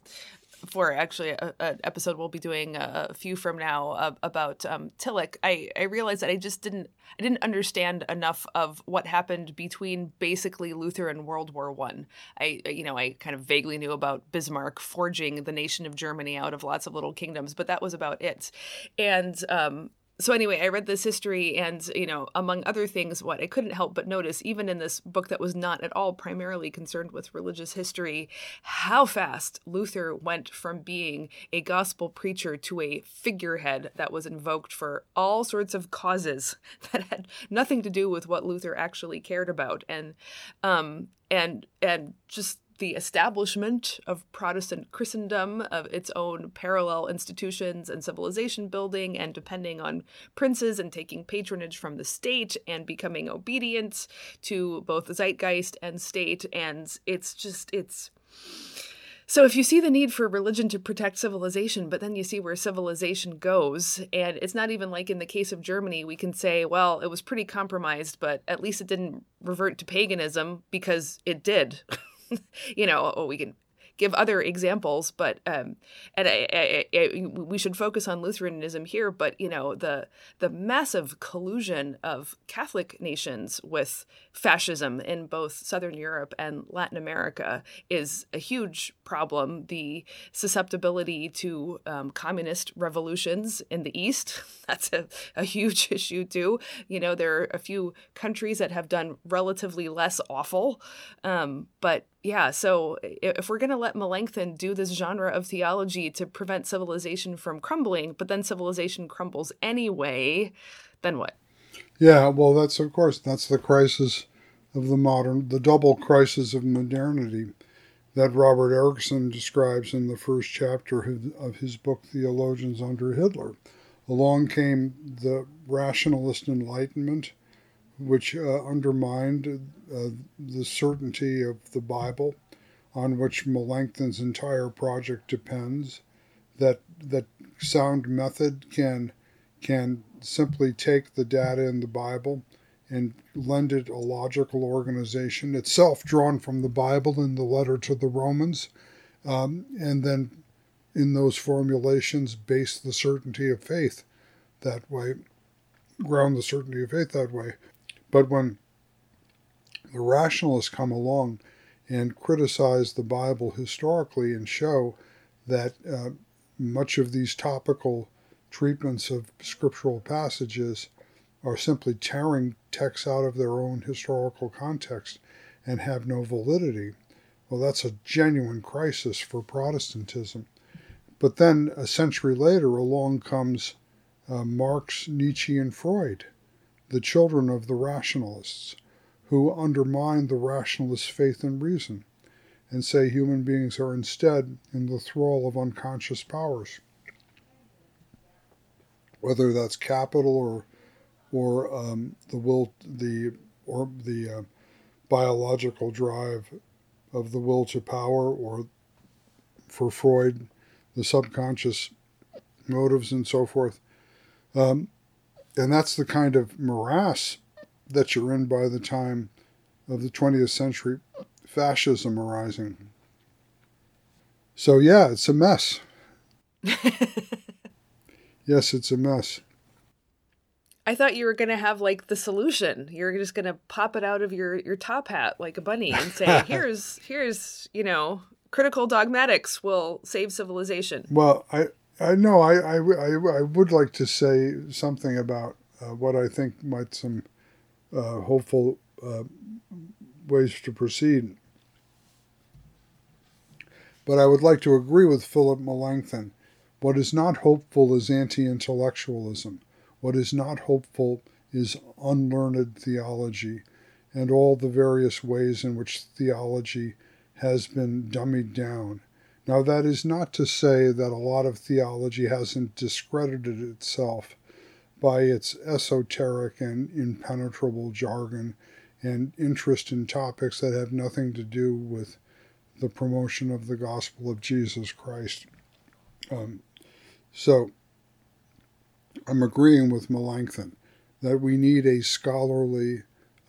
for actually an episode we'll be doing a, few from now uh, about um, Tillich, I, I realized that I just didn't I didn't understand enough of what happened between basically Luther and World War One. I. I you know I kind of vaguely knew about Bismarck forging the nation of Germany out of lots of little kingdoms, but that was about it. And um, so anyway, I read this history, and you know, among other things, what I couldn't help but notice, even in this book that was not at all primarily concerned with religious history, how fast Luther went from being a gospel preacher to a figurehead that was invoked for all sorts of causes that had nothing to do with what Luther actually cared about, and um, and and just the establishment of Protestant Christendom, of its own parallel institutions and civilization building, and depending on princes and taking patronage from the state and becoming obedient to both zeitgeist and state. And it's just, it's. So, if you see the need for religion to protect civilization, but then you see where civilization goes, and it's not even like in the case of Germany, we can say, well, it was pretty compromised, but at least it didn't revert to paganism because it did. you know, oh, we can give other examples, but um, and I, I, I, we should focus on Lutheranism here. But you know, the the massive collusion of Catholic nations with fascism in both Southern Europe and Latin America is a huge problem. The susceptibility to um, communist revolutions in the East that's a, a huge issue too. You know, there are a few countries that have done relatively less awful, um, but yeah, so if we're to let Melanchthon do this genre of theology to prevent civilization from crumbling, but then civilization crumbles anyway, then what? Yeah, well, that's of course that's the crisis of the modern, the double crisis of modernity that Robert Ericksen describes in the first chapter of his book Theologians Under Hitler. Along came the rationalist Enlightenment which uh, undermined uh, the certainty of the Bible, on which Melanchthon's entire project depends. That that sound method can can simply take the data in the Bible and lend it a logical organization itself drawn from the Bible in the letter to the Romans, um, and then in those formulations base the certainty of faith that way, ground the certainty of faith that way. But when the rationalists come along and criticize the Bible historically and show that uh, much of these topical treatments of scriptural passages are simply tearing texts out of their own historical context and have no validity. Well, that's a genuine crisis for Protestantism. But then a century later, along comes uh, Marx, Nietzsche, and Freud, the children of the rationalists, who undermine the rationalist faith in reason and say human beings are instead in the thrall of unconscious powers. Whether that's capital or or um, the will, the or the uh, biological drive of the will to power, or for Freud, the subconscious motives and so forth. Um, and that's the kind of morass that you're in by the time of the 20th century fascism arising. So, yeah, it's a mess. yes, it's a mess. I thought you were going to have like the solution. You're just going to pop it out of your your top hat like a bunny and say, "Here's here's, you know, critical dogmatics will save civilization." Well, I I know I I, I, I would like to say something about uh, what I think might some uh, hopeful uh, ways to proceed. But I would like to agree with Philip Melanchthon. What is not hopeful is anti intellectualism. What is not hopeful is unlearned theology and all the various ways in which theology has been dummied down. Now, that is not to say that a lot of theology hasn't discredited itself by its esoteric and impenetrable jargon and interest in topics that have nothing to do with the promotion of the gospel of Jesus Christ. Um, so, I'm agreeing with Melanchthon that we need a scholarly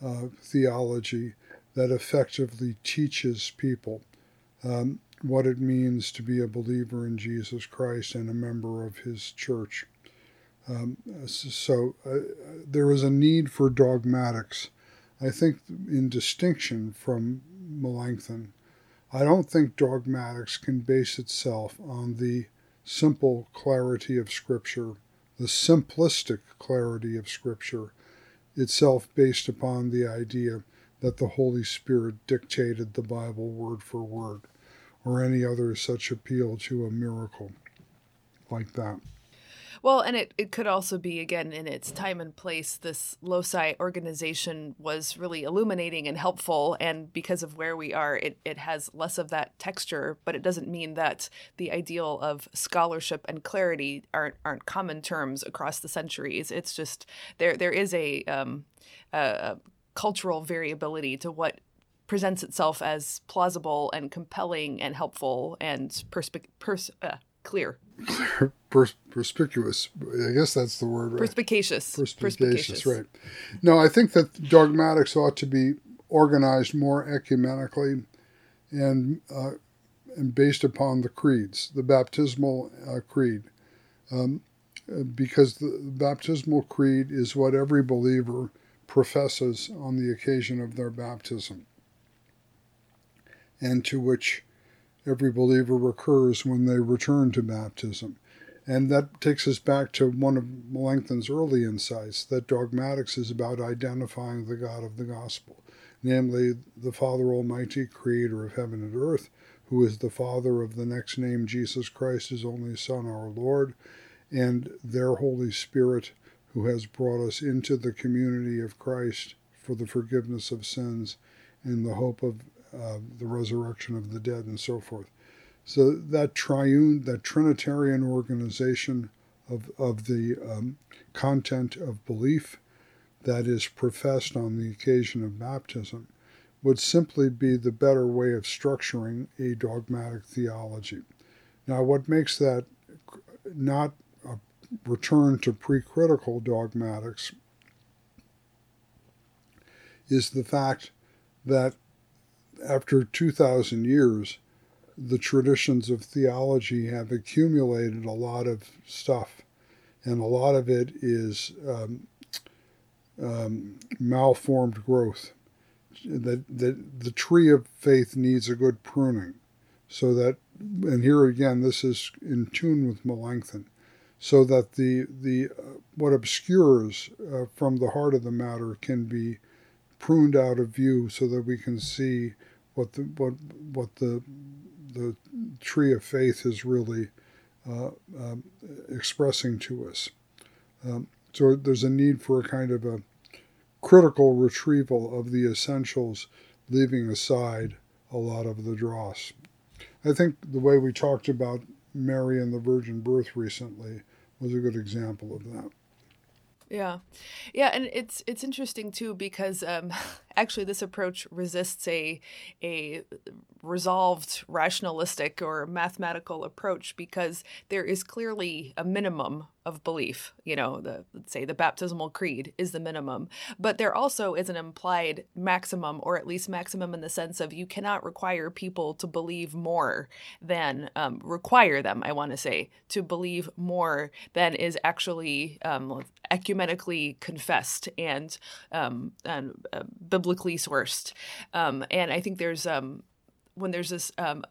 uh, theology that effectively teaches people um, what it means to be a believer in Jesus Christ and a member of his church. Um, so uh, there is a need for dogmatics. I think, in distinction from Melanchthon, I don't think dogmatics can base itself on the simple clarity of Scripture the simplistic clarity of Scripture, itself based upon the idea that the Holy Spirit dictated the Bible word for word, or any other such appeal to a miracle like that. Well, and it, it could also be, again, in its time and place, this loci organization was really illuminating and helpful. And because of where we are, it, it has less of that texture, but it doesn't mean that the ideal of scholarship and clarity aren't, aren't common terms across the centuries. It's just there, there is a, um, a cultural variability to what presents itself as plausible and compelling and helpful and perspe- pers- uh, clear. Pers- perspicuous. I guess that's the word, right? Perspicacious. Perspicacious, Perspicacious, right. No, I think that dogmatics ought to be organized more ecumenically and, uh, and based upon the creeds, the baptismal uh, creed. Um, because the baptismal creed is what every believer professes on the occasion of their baptism, and to which every believer recurs when they return to baptism. And that takes us back to one of Melanchthon's early insights that dogmatics is about identifying the God of the gospel, namely the Father Almighty, creator of heaven and earth, who is the Father of the next name, Jesus Christ, his only Son, our Lord, and their Holy Spirit, who has brought us into the community of Christ for the forgiveness of sins in the hope of uh, the resurrection of the dead, and so forth. So that triune, that Trinitarian organization of, of the um, content of belief that is professed on the occasion of baptism would simply be the better way of structuring a dogmatic theology. Now, what makes that not a return to pre-critical dogmatics is the fact that after 2,000 years, the traditions of theology have accumulated a lot of stuff, and a lot of it is um, um, malformed growth. That, that the tree of faith needs a good pruning, so that, and here again, this is in tune with Melanchthon, so that the the uh, what obscures uh, from the heart of the matter can be pruned out of view, so that we can see what the what what the the tree of faith is really uh, um, expressing to us. Um, so there's a need for a kind of a critical retrieval of the essentials, leaving aside a lot of the dross. I think the way we talked about Mary and the virgin birth recently was a good example of that. Yeah, yeah, and it's it's interesting too because um, actually this approach resists a a resolved rationalistic or mathematical approach because there is clearly a minimum of belief. You know, the let's say the baptismal creed is the minimum, but there also is an implied maximum, or at least maximum in the sense of you cannot require people to believe more than um, require them. I want to say to believe more than is actually um, ecumenically confessed and um, and uh, biblically sourced. Um, and I think there's um, when there's this um,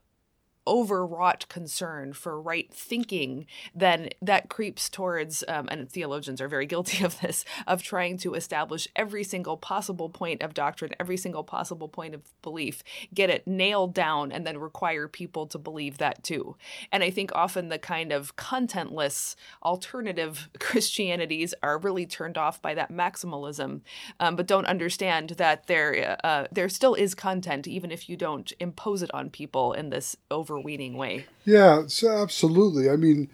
overwrought concern for right thinking, then that creeps towards, um, and theologians are very guilty of this, of trying to establish every single possible point of doctrine, every single possible point of belief, get it nailed down, and then require people to believe that too. And I think often the kind of contentless alternative Christianities are really turned off by that maximalism, um, but don't understand that there uh, there still is content, even if you don't impose it on people in this over overweening way. Yeah, so absolutely. I mean,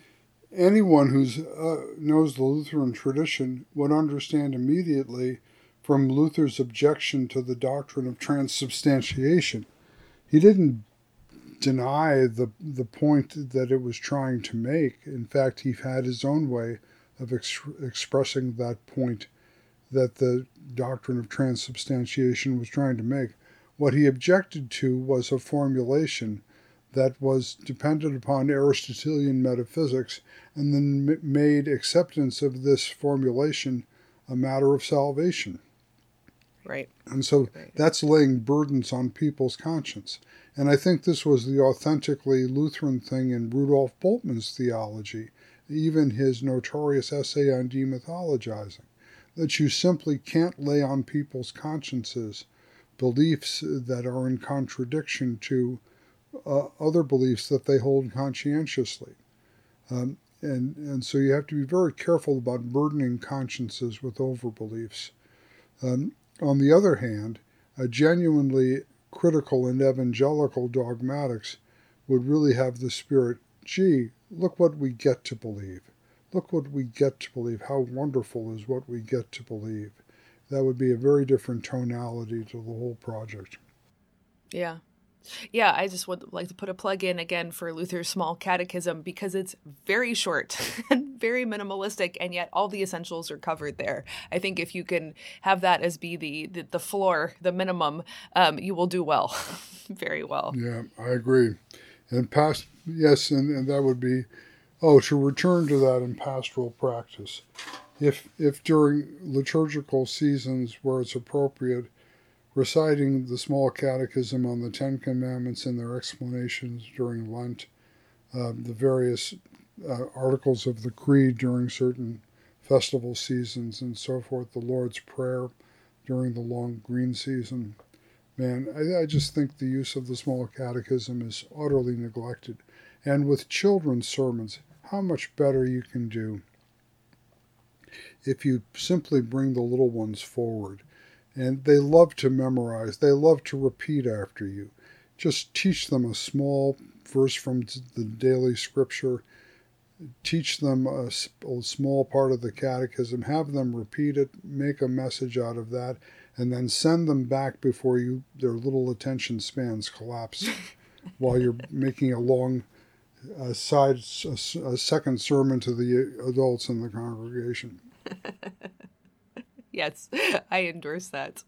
anyone who uh, knows the Lutheran tradition would understand immediately from Luther's objection to the doctrine of transubstantiation. He didn't deny the the point that it was trying to make. In fact, he had his own way of ex- expressing that point that the doctrine of transubstantiation was trying to make. What he objected to was a formulation that was dependent upon Aristotelian metaphysics and then made acceptance of this formulation a matter of salvation. Right. And so right. that's laying burdens on people's conscience. And I think this was the authentically Lutheran thing in Rudolf Bultmann's theology, even his notorious essay on demythologizing, that you simply can't lay on people's consciences beliefs that are in contradiction to uh, other beliefs that they hold conscientiously. Um, and, and so you have to be very careful about burdening consciences with overbeliefs. Um, on the other hand, a genuinely critical and evangelical dogmatics would really have the spirit gee, look what we get to believe. Look what we get to believe. How wonderful is what we get to believe. That would be a very different tonality to the whole project. Yeah, yeah, I just would like to put a plug in again for Luther's Small Catechism because it's very short and very minimalistic, and yet all the essentials are covered there. I think if you can have that as be the the, the floor, the minimum, um, you will do well, very well. Yeah, I agree. And past yes, and, and that would be oh to return to that in pastoral practice. If if during liturgical seasons where it's appropriate reciting the small catechism on the Ten Commandments and their explanations during Lent, uh, the various uh, articles of the Creed during certain festival seasons, and so forth, the Lord's Prayer during the long green season. Man, I, I just think the use of the small catechism is utterly neglected. And with children's sermons, how much better you can do if you simply bring the little ones forward and they love to memorize, they love to repeat after you. Just teach them a small verse from the daily scripture, teach them a, a small part of the catechism, have them repeat it, make a message out of that, and then send them back before you their little attention spans collapse while you're making a long uh, side a, a second sermon to the adults in the congregation. yes, I endorse that.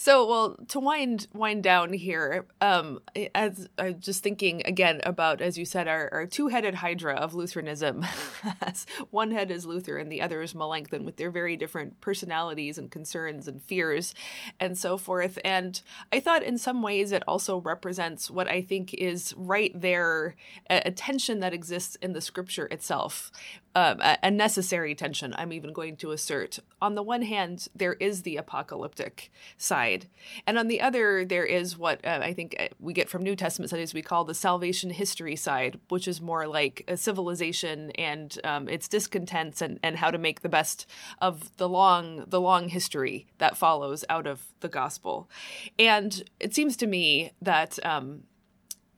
So, well, to wind wind down here, um, as I'm just thinking again about, as you said, our, our two headed hydra of Lutheranism. One head is Luther, and the other is Melanchthon, with their very different personalities and concerns and fears, and so forth. And I thought, in some ways, it also represents what I think is right there a, a tension that exists in the Scripture itself, um, a, necessary tension. I'm even going to assert. On the one hand, there is the apocalyptic side. And on the other, there is what uh, I think uh, we get from New Testament studies we call the salvation history side, which is more like a civilization and um, its discontents and, and how to make the best of the long the long history that follows out of the gospel. And it seems to me that um,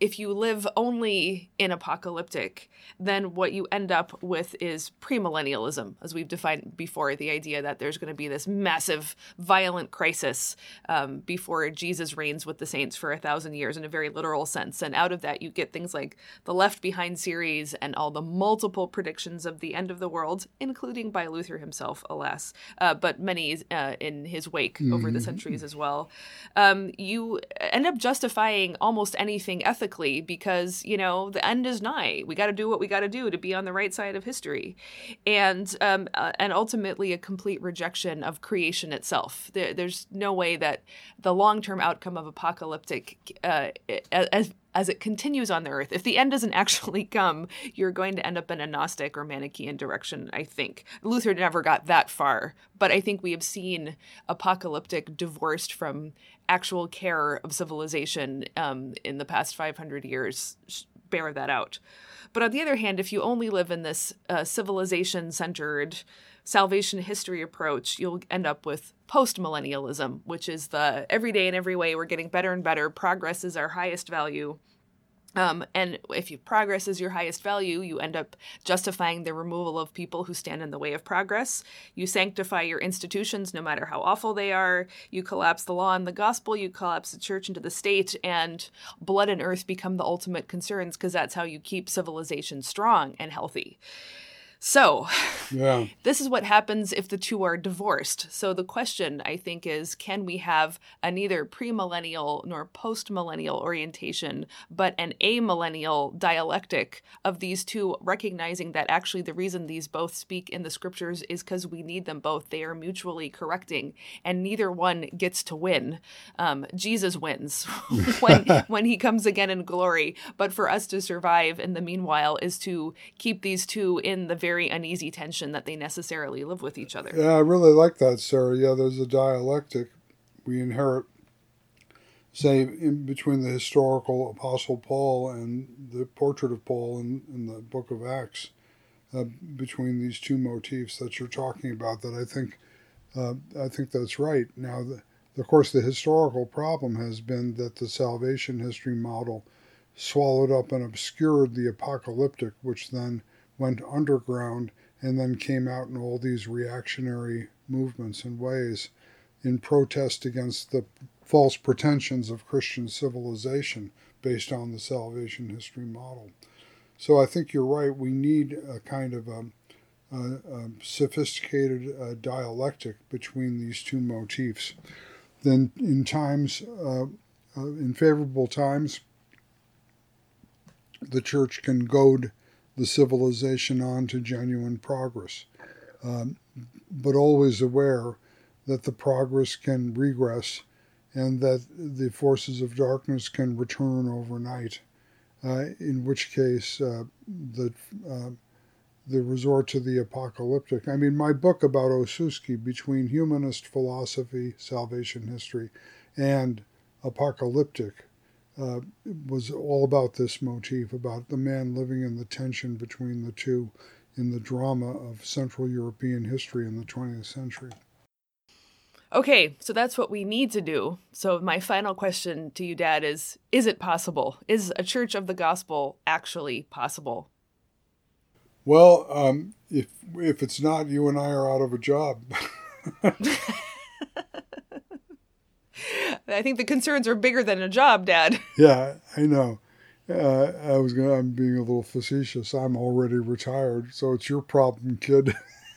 if you live only in apocalyptic, then what you end up with is premillennialism, as we've defined before the idea that there's going to be this massive, violent crisis um, before Jesus reigns with the saints for a thousand years in a very literal sense. And out of that, you get things like the Left Behind series and all the multiple predictions of the end of the world, including by Luther himself, alas, uh, but many uh, in his wake mm-hmm. over the mm-hmm. centuries as well. Um, you end up justifying almost anything ethically because, you know, the end is nigh. We got to do what we got to do to be on the right side of history. And um, uh, and ultimately a complete rejection of creation itself. There, there's no way that the long-term outcome of apocalyptic uh, as as it continues on the earth, if the end doesn't actually come, you're going to end up in a Gnostic or Manichaean direction, I think. Luther never got that far, but I think we have seen apocalyptic divorced from actual care of civilization um, in the past 500 years bear that out. But on the other hand, if you only live in this uh, civilization centered salvation history approach, you'll end up with post millennialism, which is the every day in every way we're getting better and better. Progress is our highest value. Um, and if you progress is your highest value, you end up justifying the removal of people who stand in the way of progress. You sanctify your institutions no matter how awful they are. You collapse the law and the gospel. You collapse the church into the state, and blood and earth become the ultimate concerns because that's how you keep civilization strong and healthy. So, yeah. this is what happens if the two are divorced. So, the question I think is can we have a neither premillennial nor postmillennial orientation, but an amillennial dialectic of these two, recognizing that actually the reason these both speak in the scriptures is because we need them both. They are mutually correcting, and neither one gets to win. Um, Jesus wins when, when he comes again in glory, but for us to survive in the meanwhile is to keep these two in the very very uneasy tension that they necessarily live with each other. Yeah, I really like that, Sarah. Yeah, there's a dialectic we inherit, say, in between the historical Apostle Paul and the portrait of Paul in, in the book of Acts, uh, between these two motifs that you're talking about. That I think, uh, I think that's right. Now, the, of course, the historical problem has been that the salvation history model swallowed up and obscured the apocalyptic, which then went underground and then came out in all these reactionary movements and ways in protest against the false pretensions of Christian civilization based on the salvation history model. So I think you're right. We need a kind of a, a, a sophisticated uh, dialectic between these two motifs. Then, in times, uh, uh, in favorable times, the church can goad the civilization on to genuine progress, um, but always aware that the progress can regress and that the forces of darkness can return overnight, uh, in which case uh, the uh, the resort to the apocalyptic. I mean, my book about Osusky, between humanist philosophy, salvation history, and apocalyptic, uh, was all about this motif about the man living in the tension between the two in the drama of Central European history in the 20th century. Okay, so that's what we need to do. So, my final question to you, Dad, is Is it possible? Is a church of the gospel actually possible? Well, um, if, if it's not, you and I are out of a job. I think the concerns are bigger than a job, Dad. Yeah, I know. Uh, I was gonna. I'm being a little facetious. I'm already retired, so it's your problem, kid.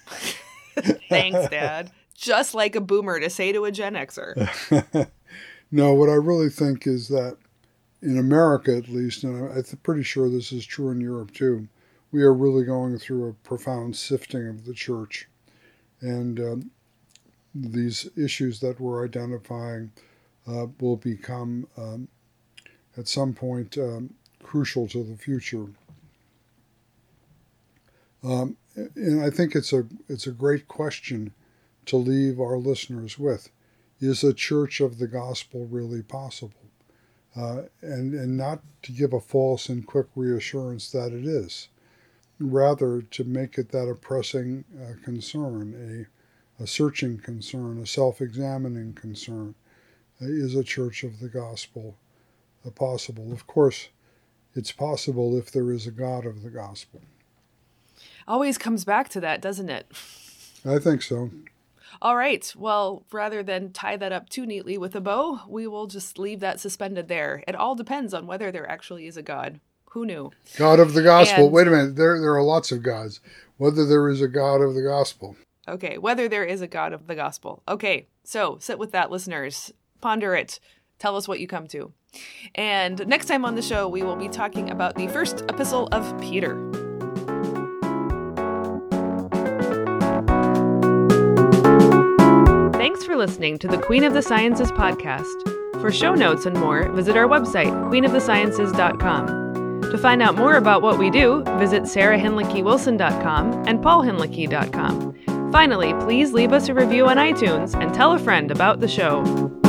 Thanks, Dad. just like a boomer to say to a Gen Xer. no, what I really think is that in America, at least, and I'm pretty sure this is true in Europe too, we are really going through a profound sifting of the church. And um, these issues that we're identifying uh, will become, um, at some point, um, crucial to the future. Um, and I think it's a it's a great question to leave our listeners with: Is a church of the gospel really possible? Uh, and and not to give a false and quick reassurance that it is, rather to make it that a pressing uh, concern, a a searching concern, a self-examining concern. Is a church of the gospel possible? Of course, it's possible if there is a God of the gospel always comes back to that, doesn't it? I think so. All right. Well, rather than tie that up too neatly with a bow, we will just leave that suspended there. It all depends on whether there actually is a God. Who knew? God of the gospel. And, Wait a minute. There, there are lots of gods. Whether there is a God of the gospel. Okay. Whether there is a God of the gospel. Okay. So sit with that, listeners. Ponder it. Tell us what you come to. And next time on the show, we will be talking about the first epistle of Peter. Thanks for listening to the Queen of the Sciences podcast. For show notes and more, visit our website, queenofthesciences.com. To find out more about what we do, visit sarahhinlickywilson.com and paulhinlicky.com. Finally, please leave us a review on iTunes and tell a friend about the show.